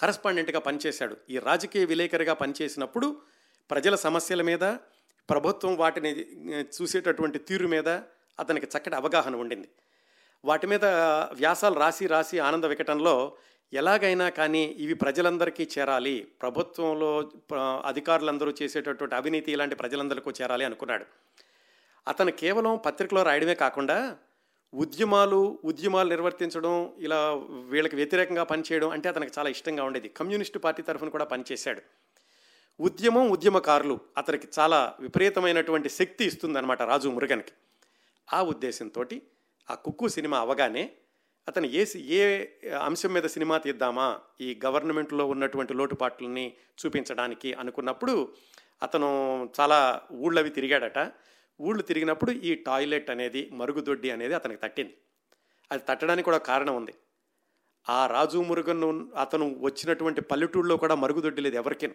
కరస్పాండెంట్గా పనిచేశాడు. ఈ రాజకీయ విలేకరిగా పనిచేసినప్పుడు ప్రజల సమస్యల మీద ప్రభుత్వం వాటిని చూసేటటువంటి తీరు మీద అతనికి చక్కటి అవగాహన ఉండింది. వాటి మీద వ్యాసాలు రాసి రాసి ఆనంద వికటంలో ఎలాగైనా కానీ ఇవి ప్రజలందరికీ చేరాలి. ప్రభుత్వంలో అధికారులందరూ చేసేటటువంటి అవినీతి ఇలాంటి ప్రజలందరికీ చేరాలి అనుకున్నాడు. అతను కేవలం పత్రికలో రాయడమే కాకుండా ఉద్యమాలు ఉద్యమాలు నిర్వర్తించడం ఇలా వీళ్ళకి వ్యతిరేకంగా పనిచేయడం అంటే అతనికి చాలా ఇష్టంగా ఉండేది. కమ్యూనిస్టు పార్టీ తరఫున కూడా పనిచేశాడు. ఉద్యమం ఉద్యమకారులు అతనికి చాలా విపరీతమైనటువంటి శక్తి ఇస్తుందన్నమాట రాజు మురుగన్కి. ఆ ఉద్దేశంతో ఆ కుక్కు సినిమా అవగానే అతను ఏ ఏ అంశం మీద సినిమా తీద్దామా ఈ గవర్నమెంట్లో ఉన్నటువంటి లోటుపాట్లని చూపించడానికి అనుకున్నప్పుడు అతను చాలా ఊళ్ళవి తిరిగాడట. ఊళ్ళు తిరిగినప్పుడు ఈ టాయిలెట్ అనేది మరుగుదొడ్డి అనేది అతనికి తట్టింది. అది తట్టడానికి కూడా కారణం ఉంది. ఆ రాజు మురుగన్ అతను వచ్చినటువంటి పల్లెటూళ్ళలో కూడా మరుగుదొడ్డి లేదు ఎవరికీ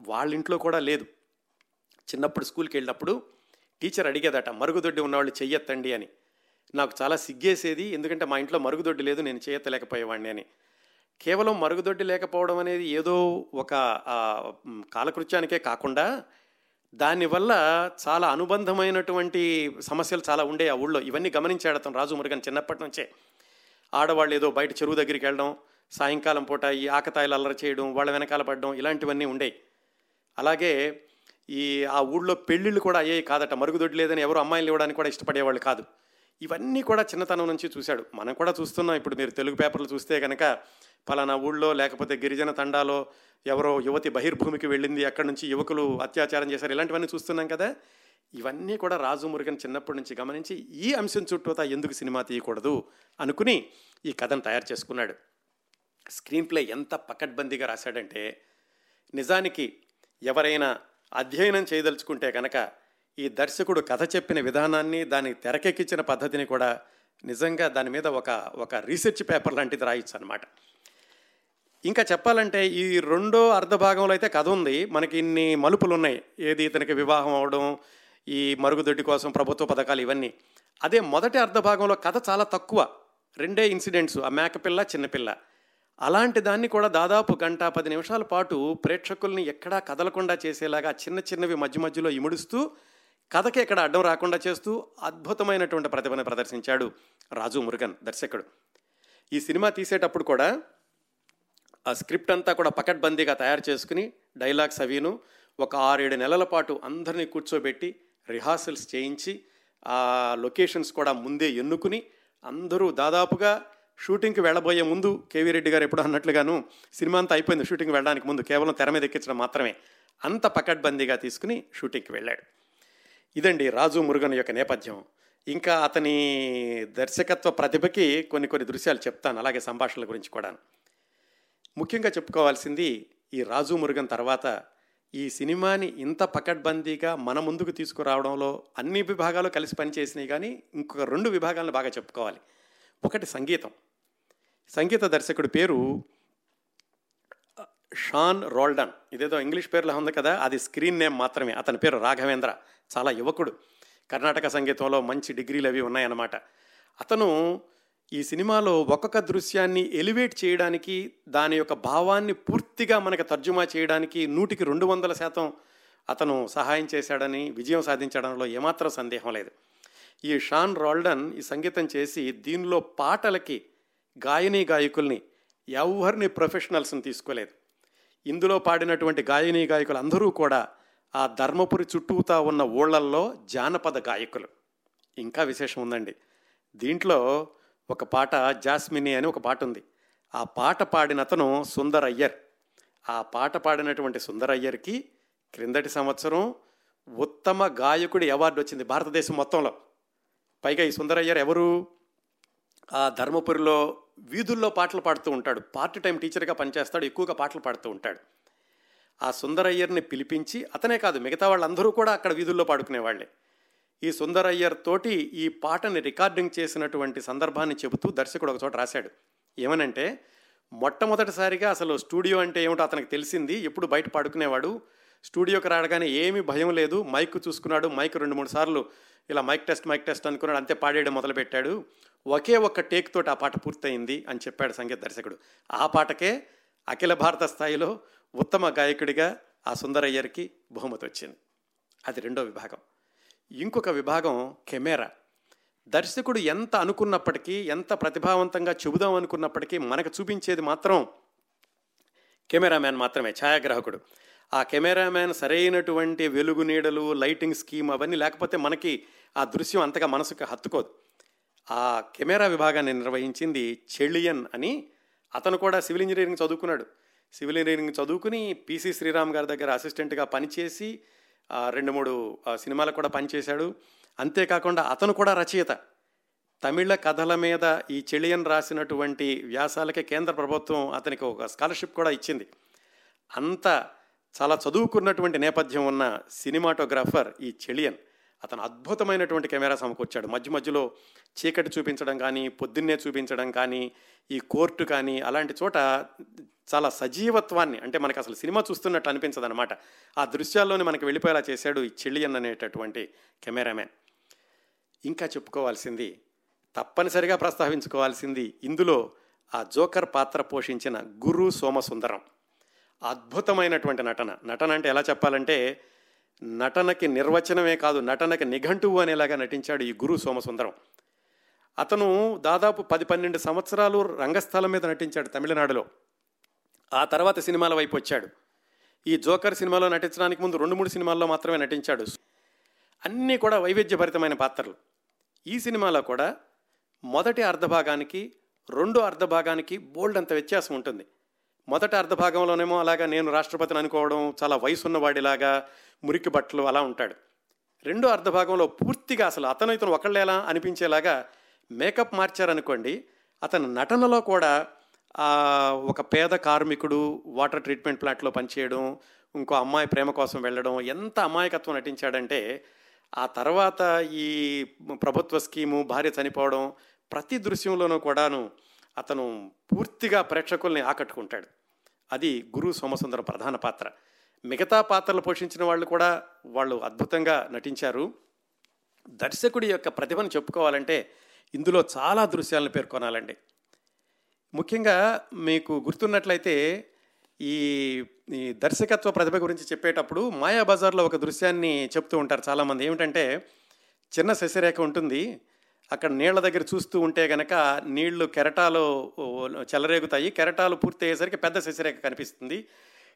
వాళ్ళ ఇంట్లో కూడా లేదు. చిన్నప్పుడు స్కూల్కి వెళ్ళినప్పుడు టీచర్ అడిగేదట మరుగుదొడ్డి ఉన్నవాళ్ళు చెయ్యొత్తండి అని. నాకు చాలా సిగ్గేసేది ఎందుకంటే మా ఇంట్లో మరుగుదొడ్డి లేదు నేను చేయత్తలేకపోయేవాడిని అని. కేవలం మరుగుదొడ్డి లేకపోవడం అనేది ఏదో ఒక కాలకృత్యానికే కాకుండా దానివల్ల చాలా అనుబంధమైనటువంటి సమస్యలు చాలా ఉండే ఆ ఊళ్ళో. ఇవన్నీ గమనించాడు అతను రాజు మురుగన్ చిన్నప్పటి నుంచే. ఆడవాళ్ళు ఏదో బయట చెరువు దగ్గరికి వెళ్ళడం సాయంకాలం పూట ఈ ఆకతాయిలు అల్లరి చేయడం వాళ్ళ వెనకాల పడడం ఇలాంటివన్నీ ఉండేవి అలాగే ఈ ఆ ఊళ్ళో పెళ్ళిళ్ళు కూడా అయ్యాయి కాదట. మరుగుదొడ్డి లేదని ఎవరు అమ్మాయిలు ఇవ్వడానికి కూడా ఇష్టపడేవాళ్ళు కాదు. ఇవన్నీ కూడా చిన్నతనం నుంచి చూశాడు. మనం కూడా చూస్తున్నాం. ఇప్పుడు మీరు తెలుగు పేపర్లు చూస్తే కనుక పలానా ఊళ్ళో లేకపోతే గిరిజన తండాలో ఎవరో యువతి బహిర్భూమికి వెళ్ళింది. అక్కడి నుంచి యువకులు అత్యాచారం చేశారు. ఇలాంటివన్నీ చూస్తున్నాం కదా. ఇవన్నీ కూడా రాజు మురుగన్ చిన్నప్పటి నుంచి గమనించి ఈ అంశం చుట్టూతా ఎందుకు సినిమా తీయకూడదు అనుకుని ఈ కథను తయారు చేసుకున్నాడు. స్క్రీన్ ప్లే ఎంత పకడ్బందీగా రాశాడంటే నిజానికి ఎవరైనా అధ్యయనం చేయదలుచుకుంటే కనుక ఈ దర్శకుడు కథ చెప్పిన విధానాన్ని దాన్ని తెరకెక్కించిన పద్ధతిని కూడా నిజంగా దాని మీద ఒక ఒక రీసెర్చ్ పేపర్ లాంటిది రాయొచ్చు అనమాట ఇంకా చెప్పాలంటే ఈ రెండో అర్ధ భాగంలో అయితే కథ ఉంది. మనకి ఇన్ని మలుపులు ఉన్నాయి ఏది ఇతనికి వివాహం అవడం ఈ మరుగుదొడ్డి కోసం ప్రభుత్వ పథకాలు ఇవన్నీ. అదే మొదటి అర్ధ భాగంలో కథ చాలా తక్కువ. రెండే ఇన్సిడెంట్స్ ఆ మేకపిల్ల చిన్నపిల్ల అలాంటి దాన్ని కూడా దాదాపు గంట పది నిమిషాల పాటు ప్రేక్షకుల్ని ఎక్కడా కదలకుండా చేసేలాగా చిన్న చిన్నవి మధ్య మధ్యలో ఇముడుస్తూ కథకి ఎక్కడ అడ్డం రాకుండా చేస్తూ అద్భుతమైనటువంటి ప్రతిభను ప్రదర్శించాడు రాజు మురుగన్ దర్శకుడు. ఈ సినిమా తీసేటప్పుడు కూడా ఆ స్క్రిప్ట్ అంతా కూడా పకడ్బందీగా తయారు చేసుకుని డైలాగ్స్ అవిను ఒక ఆరేడు నెలల పాటు అందరినీ కూర్చోబెట్టి రిహార్సల్స్ చేయించి ఆ లొకేషన్స్ కూడా ముందే ఎన్నుకుని అందరూ దాదాపుగా షూటింగ్కి వెళ్ళబోయే ముందు కేవీ రెడ్డి గారు ఎప్పుడు అన్నట్లుగాను సినిమా అంతా అయిపోయింది షూటింగ్ వెళ్ళడానికి ముందు కేవలం తెర మీద ఎక్కించడం మాత్రమే. అంత పకడ్బందీగా తీసుకుని షూటింగ్కి వెళ్ళాడు. ఇదండి రాజు మురుగన్ యొక్క నేపథ్యం. ఇంకా అతని దర్శకత్వ ప్రతిభకి కొన్ని కొన్ని దృశ్యాలు చెప్తాను అలాగే సంభాషణల గురించి కూడా ముఖ్యంగా చెప్పుకోవాల్సింది ఈ రాజు మురుగన్ తర్వాత ఈ సినిమాని ఇంత పకడ్బందీగా మన ముందుకు తీసుకురావడంలో అన్ని విభాగాలు కలిసి పనిచేసినాయి కానీ ఇంకొక రెండు విభాగాలను బాగా చెప్పుకోవాలి. ఒకటి సంగీతం. సంగీత దర్శకుడి పేరు షాన్ రోల్డన్. ఇదేదో ఇంగ్లీష్ పేర్లో ఉంది కదా అది స్క్రీన్ నేమ్ మాత్రమే. అతని పేరు రాఘవేంద్ర. చాలా యువకుడు. కర్ణాటక సంగీతంలో మంచి డిగ్రీలు అవి ఉన్నాయన్నమాట. అతను ఈ సినిమాలో ఒక్కొక్క దృశ్యాన్ని ఎలివేట్ చేయడానికి దాని యొక్క భావాన్ని పూర్తిగా మనకు తర్జుమా చేయడానికి నూటికి రెండు వందల శాతం అతను సహాయం చేశాడని విజయం సాధించడంలో ఏమాత్రం సందేహం లేదు. ఈ షాన్ రోల్డన్ ఈ సంగీతం చేసి దీనిలో పాటలకి గాయని గాయకుల్ని ఎవరిని ప్రొఫెషనల్స్ని తీసుకోలేదు. ఇందులో పాడినటువంటి గాయని గాయకులు అందరూ కూడా ఆ ధర్మపురి చుట్టూతా ఉన్న ఊళ్ళల్లో జానపద గాయకులు. ఇంకా విశేషం ఉందండి. దీంట్లో ఒక పాట జాస్మిని అని ఒక పాట ఉంది. ఆ పాట పాడిన అతను సుందర్ అయ్యర్ ఆ పాట పాడినటువంటి సుందర్ అయ్యర్కి క్రిందటి సంవత్సరం ఉత్తమ గాయకుడి అవార్డు వచ్చింది భారతదేశం మొత్తంలో. పైగా ఈ సుందరయ్యర్ ఎవరు? ఆ ధర్మపురిలో వీధుల్లో పాటలు పాడుతూ ఉంటాడు. పార్ట్ టైం టీచర్గా పనిచేస్తాడు ఎక్కువగా పాటలు పాడుతూ ఉంటాడు. ఆ సుందరయ్యర్ని పిలిపించి అతనే కాదు మిగతా వాళ్ళందరూ కూడా అక్కడ వీధుల్లో పాడుకునేవాళ్ళే ఈ సుందరయ్యర్ తోటి ఈ పాటని రికార్డింగ్ చేసినటువంటి సందర్భాన్ని చెబుతూ దర్శకుడు ఒక చోట రాశాడు. ఏమనంటే మొట్టమొదటిసారిగా అసలు స్టూడియో అంటే ఏమిటో అతనికి తెలిసింది. ఎప్పుడు బయట పాడుకునేవాడు. స్టూడియోకి రాడగానే ఏమీ భయం లేదు. మైక్ చూసుకున్నాడు. మైక్ రెండు మూడు సార్లు ఇలా మైక్ టెస్ట్ మైక్ టెస్ట్ అనుకున్నాడు. అంతే పాడేయడం మొదలుపెట్టాడు. ఒకే ఒక్క టేక్ తోటి ఆ పాట పూర్తయింది అని చెప్పాడు సంగీత దర్శకుడు. ఆ పాటకే అఖిల భారత స్థాయిలో ఉత్తమ గాయకుడిగా ఆ సుందరయ్యర్కి బహుమతి వచ్చింది. అది రెండో విభాగం. ఇంకొక విభాగం కెమెరా. దర్శకుడు ఎంత అనుకున్నప్పటికీ ఎంత ప్రతిభావంతంగా చెబుదాం అనుకున్నప్పటికీ మనకు చూపించేది మాత్రం కెమెరామ్యాన్ మాత్రమే ఛాయాగ్రాహకుడు. ఆ కెమెరామ్యాన్ సరైనటువంటి వెలుగు నీడలు లైటింగ్ స్కీమ్ అవన్నీ లేకపోతే మనకి ఆ దృశ్యం అంతగా మనసుకు హత్తుకోదు. ఆ కెమెరా విభాగాన్ని నిర్వహించింది చెళియన్ అని అతను కూడా సివిల్ ఇంజనీరింగ్ చదువుకున్నాడు. సివిల్ ఇంజనీరింగ్ చదువుకుని పీసీ శ్రీరామ్ గారి దగ్గర అసిస్టెంట్గా పనిచేసి రెండు మూడు సినిమాలకు కూడా పనిచేశాడు. అంతేకాకుండా అతను కూడా రచయిత. తమిళ కథల మీద ఈ చెలియన్ రాసినటువంటి వ్యాసాలకే కేంద్ర ప్రభుత్వం అతనికి ఒక స్కాలర్షిప్ కూడా ఇచ్చింది. అంత చాలా చదువుకున్నటువంటి నేపథ్యం ఉన్న సినిమాటోగ్రాఫర్ ఈ చెలియన్. అతను అద్భుతమైనటువంటి కెమెరా సమకూర్చాడు. మధ్య మధ్యలో చీకటి చూపించడం కానీ పొద్దున్నే చూపించడం కానీ ఈ కోర్టు కానీ అలాంటి చోట చాలా సజీవత్వాన్ని అంటే మనకు అసలు సినిమా చూస్తున్నట్టు అనిపించదు అనమాట ఆ దృశ్యాల్లోనే మనకి వెళ్ళిపోయేలా చేశాడు ఈ చెల్లియన్ అనేటటువంటి కెమెరామెన్ ఇంకా చెప్పుకోవాల్సింది తప్పనిసరిగా ప్రస్తావించుకోవాల్సింది ఇందులో ఆ జోకర్ పాత్ర పోషించిన గురు సోమసుందరం. అద్భుతమైనటువంటి నటన. నటన అంటే ఎలా చెప్పాలంటే నటనకి నిర్వచనమే కాదు నటనకి నిఘంటువు అనేలాగా నటించాడు ఈ గురు సోమసుందరం. అతను దాదాపు పది పన్నెండు సంవత్సరాలు రంగస్థలం మీద నటించాడు తమిళనాడులో. ఆ తర్వాత సినిమాల వైపు వచ్చాడు. ఈ జోకర్ సినిమాలో నటించడానికి ముందు రెండు మూడు సినిమాల్లో మాత్రమే నటించాడు. అన్నీ కూడా వైవిధ్యభరితమైన పాత్రలు. ఈ సినిమాలో కూడా మొదటి అర్ధభాగానికి రెండో అర్ధభాగానికి బోల్డ్ అంత వ్యత్యాసం ఉంటుంది. మొదట అర్ధభాగంలోనేమో అలాగా నేను రాష్ట్రపతిని అనుకోవడం చాలా వయసు ఉన్నవాడిలాగా మురికి బట్టలు అలా ఉంటాడు. రెండో అర్ధభాగంలో పూర్తిగా అసలు అతను ఇతను ఒకళ్ళేలా అనిపించేలాగా మేకప్ మార్చారనుకోండి అతని నటనలో కూడా ఒక పేద కార్మికుడు వాటర్ ట్రీట్మెంట్ ప్లాంట్లో పనిచేయడం ఇంకో అమ్మాయి ప్రేమ కోసం వెళ్ళడం ఎంత అమాయకత్వం నటించాడంటే ఆ తర్వాత ఈ ప్రభుత్వ స్కీము భార్య చనిపోవడం ప్రతి దృశ్యంలోనూ కూడాను అతను పూర్తిగా ప్రేక్షకుల్ని ఆకట్టుకుంటాడు. అది గురు సోమసుందరం ప్రధాన పాత్ర. మిగతా పాత్రలు పోషించిన వాళ్ళు కూడా వాళ్ళు అద్భుతంగా నటించారు. దర్శకుడి యొక్క ప్రతిభను చెప్పుకోవాలంటే ఇందులో చాలా దృశ్యాలను పేర్కొనాలండి. ముఖ్యంగా మీకు గుర్తున్నట్లయితే ఈ ఈ దర్శకత్వ ప్రతిభ గురించి చెప్పేటప్పుడు మాయాబజార్లో ఒక దృశ్యాన్ని చెప్తూ ఉంటారు చాలామంది. ఏమిటంటే చిన్న శశిరేఖ ఉంటుంది. అక్కడ నీళ్ళ దగ్గర చూస్తూ ఉంటే గనక నీళ్ళు కెరటాలు చెలరేగుతాయి. కెరటాలు పూర్తి అయ్యేసరికి పెద్ద శశిరేఖ కనిపిస్తుంది.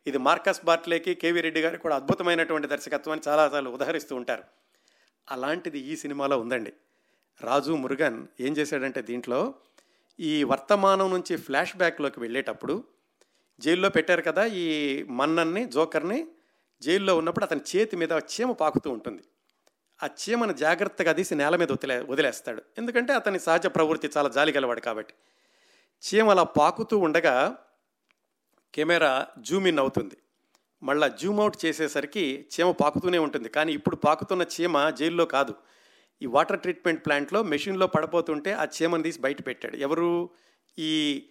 ఇది మార్కస్ బాట్లేకి కేవీ రెడ్డి గారు కూడా అద్భుతమైనటువంటి దర్శకత్వాన్ని చాలాసార్లు ఉదహరిస్తూ ఉంటారు. అలాంటిది ఈ సినిమాలో ఉందండి. రాజు మురుగన్ ఏం చేశాడంటే దీంట్లో ఈ వర్తమానం నుంచి ఫ్లాష్ బ్యాక్లోకి వెళ్ళేటప్పుడు జైల్లో పెట్టారు కదా ఈ మన్నన్ని జోకర్ని జైల్లో ఉన్నప్పుడు అతని చేతి మీద చీమ పాకుతూ ఉంటుంది. ఆ చీమను జాగ్రత్తగా తీసి నేల మీద వదిలే వదిలేస్తాడు. ఎందుకంటే అతని సహజ ప్రవృత్తి చాలా జాలి గలవాడు కాబట్టి. చీమ అలా పాకుతూ ఉండగా కెమెరా జూమ్ ఇన్ అవుతుంది. మళ్ళా జూమ్ అవుట్ చేసేసరికి చీమ పాకుతూనే ఉంటుంది. కానీ ఇప్పుడు పాకుతున్న చీమ జైల్లో కాదు. ఈ వాటర్ ట్రీట్మెంట్ ప్లాంట్లో మెషిన్లో పడిపోతుంటే ఆ చీమను తీసి బయట పెట్టాడు. ఎవరు? ఈ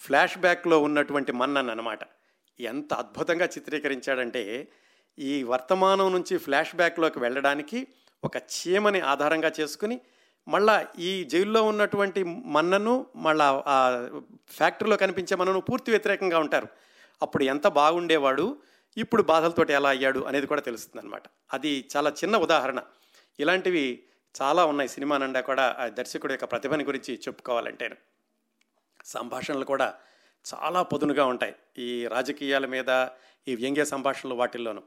ఫ్లాష్ బ్యాక్లో ఉన్నటువంటి మన్నన్ అనమాట ఎంత అద్భుతంగా చిత్రీకరించాడంటే ఈ వర్తమానం నుంచి ఫ్లాష్ బ్యాక్లోకి వెళ్ళడానికి ఒక చీమని ఆధారంగా చేసుకుని మళ్ళా ఈ జైల్లో ఉన్నటువంటి మన్నను మళ్ళా ఆ ఫ్యాక్టరీలో కనిపించే మన్నను పూర్తి వ్యతిరేకంగా ఉంటారు. అప్పుడు ఎంత బాగుండేవాడు ఇప్పుడు బాధలతోటి ఎలా అయ్యాడు అనేది కూడా తెలుస్తుంది అనమాట అది చాలా చిన్న ఉదాహరణ. ఇలాంటివి చాలా ఉన్నాయి సినిమా నుండా కూడా ఆ దర్శకుడి యొక్క ప్రతిభని గురించి చెప్పుకోవాలంటే. సంభాషణలు కూడా చాలా పొదునుగా ఉంటాయి ఈ రాజకీయాల మీద ఈ వ్యంగ్య సంభాషణలు వాటిల్లోనూ.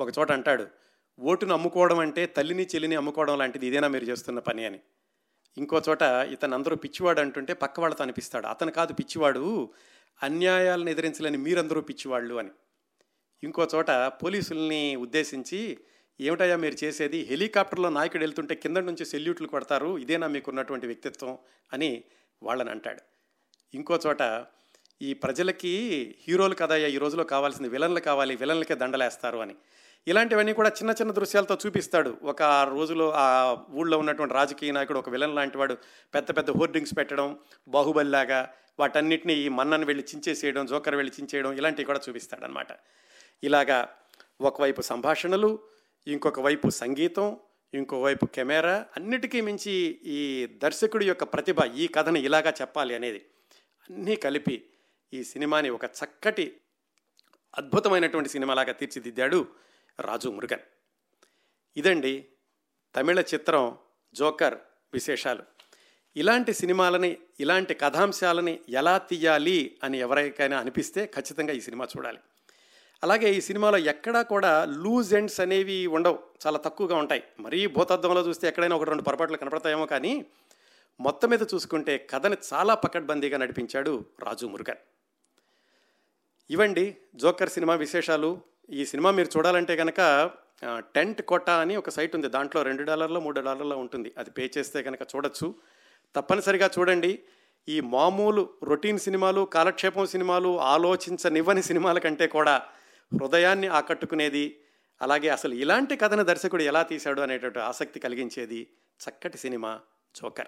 ఒక చోట అంటాడు ఓటును అమ్ముకోవడం అంటే తల్లిని చెల్లిని అమ్ముకోవడం లాంటిది ఇదేనా మీరు చేస్తున్న పని అని. ఇంకో చోట ఇతను అందరూ పిచ్చివాడు అంటుంటే పక్క వాళ్ళతో అనిపిస్తాడు. అతను కాదు పిచ్చివాడు అన్యాయాలను ఎదిరించలేని మీరందరూ పిచ్చివాళ్ళు అని. ఇంకో చోట పోలీసుల్ని ఉద్దేశించి ఏమిటయ్యా మీరు చేసేది? హెలికాప్టర్లో నాయకుడు వెళ్తుంటే కింద నుంచి సెల్యూట్లు కొడతారు ఇదేనా మీకు ఉన్నటువంటి వ్యక్తిత్వం అని వాళ్ళని అంటాడు. ఇంకో చోట ఈ ప్రజలకి హీరోలు కదయ్యా ఈ రోజులో కావాల్సింది విలన్లు కావాలి విలన్లకే దండలేస్తారు అని. ఇలాంటివన్నీ కూడా చిన్న చిన్న దృశ్యాలతో చూపిస్తాడు. ఒక రోజులో ఆ ఊళ్ళో ఉన్నటువంటి రాజకీయ నాయకుడు ఒక విలన్ లాంటి వాడు పెద్ద పెద్ద హోర్డింగ్స్ పెట్టడం బాహుబలిలాగా వాటన్నిటిని ఈ మన్నను వెళ్ళి చించేసేయడం జోకర్ వెళ్ళి చించేయడం ఇలాంటివి కూడా చూపిస్తాడనమాట ఇలాగా ఒకవైపు సంభాషణలు ఇంకొక వైపు సంగీతం ఇంకోవైపు కెమెరా అన్నిటికీ మించి ఈ దర్శకుడి యొక్క ప్రతిభ ఈ కథను ఇలాగా చెప్పాలి అనేది. అన్నీ కలిపి ఈ సినిమాని ఒక చక్కటి అద్భుతమైనటువంటి సినిమాలాగా తీర్చిదిద్దాడు రాజు మురుగన్. ఇదండి తమిళ చిత్రం జోకర్ విశేషాలు. ఇలాంటి సినిమాలని ఇలాంటి కథాంశాలని ఎలా తీయాలి అని ఎవరికైనా అనిపిస్తే ఖచ్చితంగా ఈ సినిమా చూడాలి. అలాగే ఈ సినిమాలో ఎక్కడా కూడా లూజ్ ఎండ్స్ అనేవి ఉండవు చాలా తక్కువగా ఉంటాయి. మరీ భూతద్దంలో చూస్తే ఎక్కడైనా ఒక రెండు పొరపాట్లు కనపడతాయేమో కానీ మొత్తం మీద చూసుకుంటే కథని చాలా పకడ్బందీగా నడిపించాడు రాజు మురుగన్. ఇవండి జోకర్ సినిమా విశేషాలు. ఈ సినిమా మీరు చూడాలంటే కనుక టెంట్ కొట్ట అని ఒక సైట్ ఉంది. దాంట్లో రెండు డాలర్లో మూడు డాలర్లో ఉంటుంది. అది పే చేస్తే కనుక చూడొచ్చు. తప్పనిసరిగా చూడండి. ఈ మామూలు రొటీన్ సినిమాలు కాలక్షేపం సినిమాలు ఆలోచించనివ్వని సినిమాల కంటే కూడా హృదయాన్ని ఆకట్టుకునేది అలాగే అసలు ఇలాంటి కథను దర్శకుడు ఎలా తీశాడు అనేటటువంటి ఆసక్తి కలిగించేది చక్కటి సినిమా జోకర్.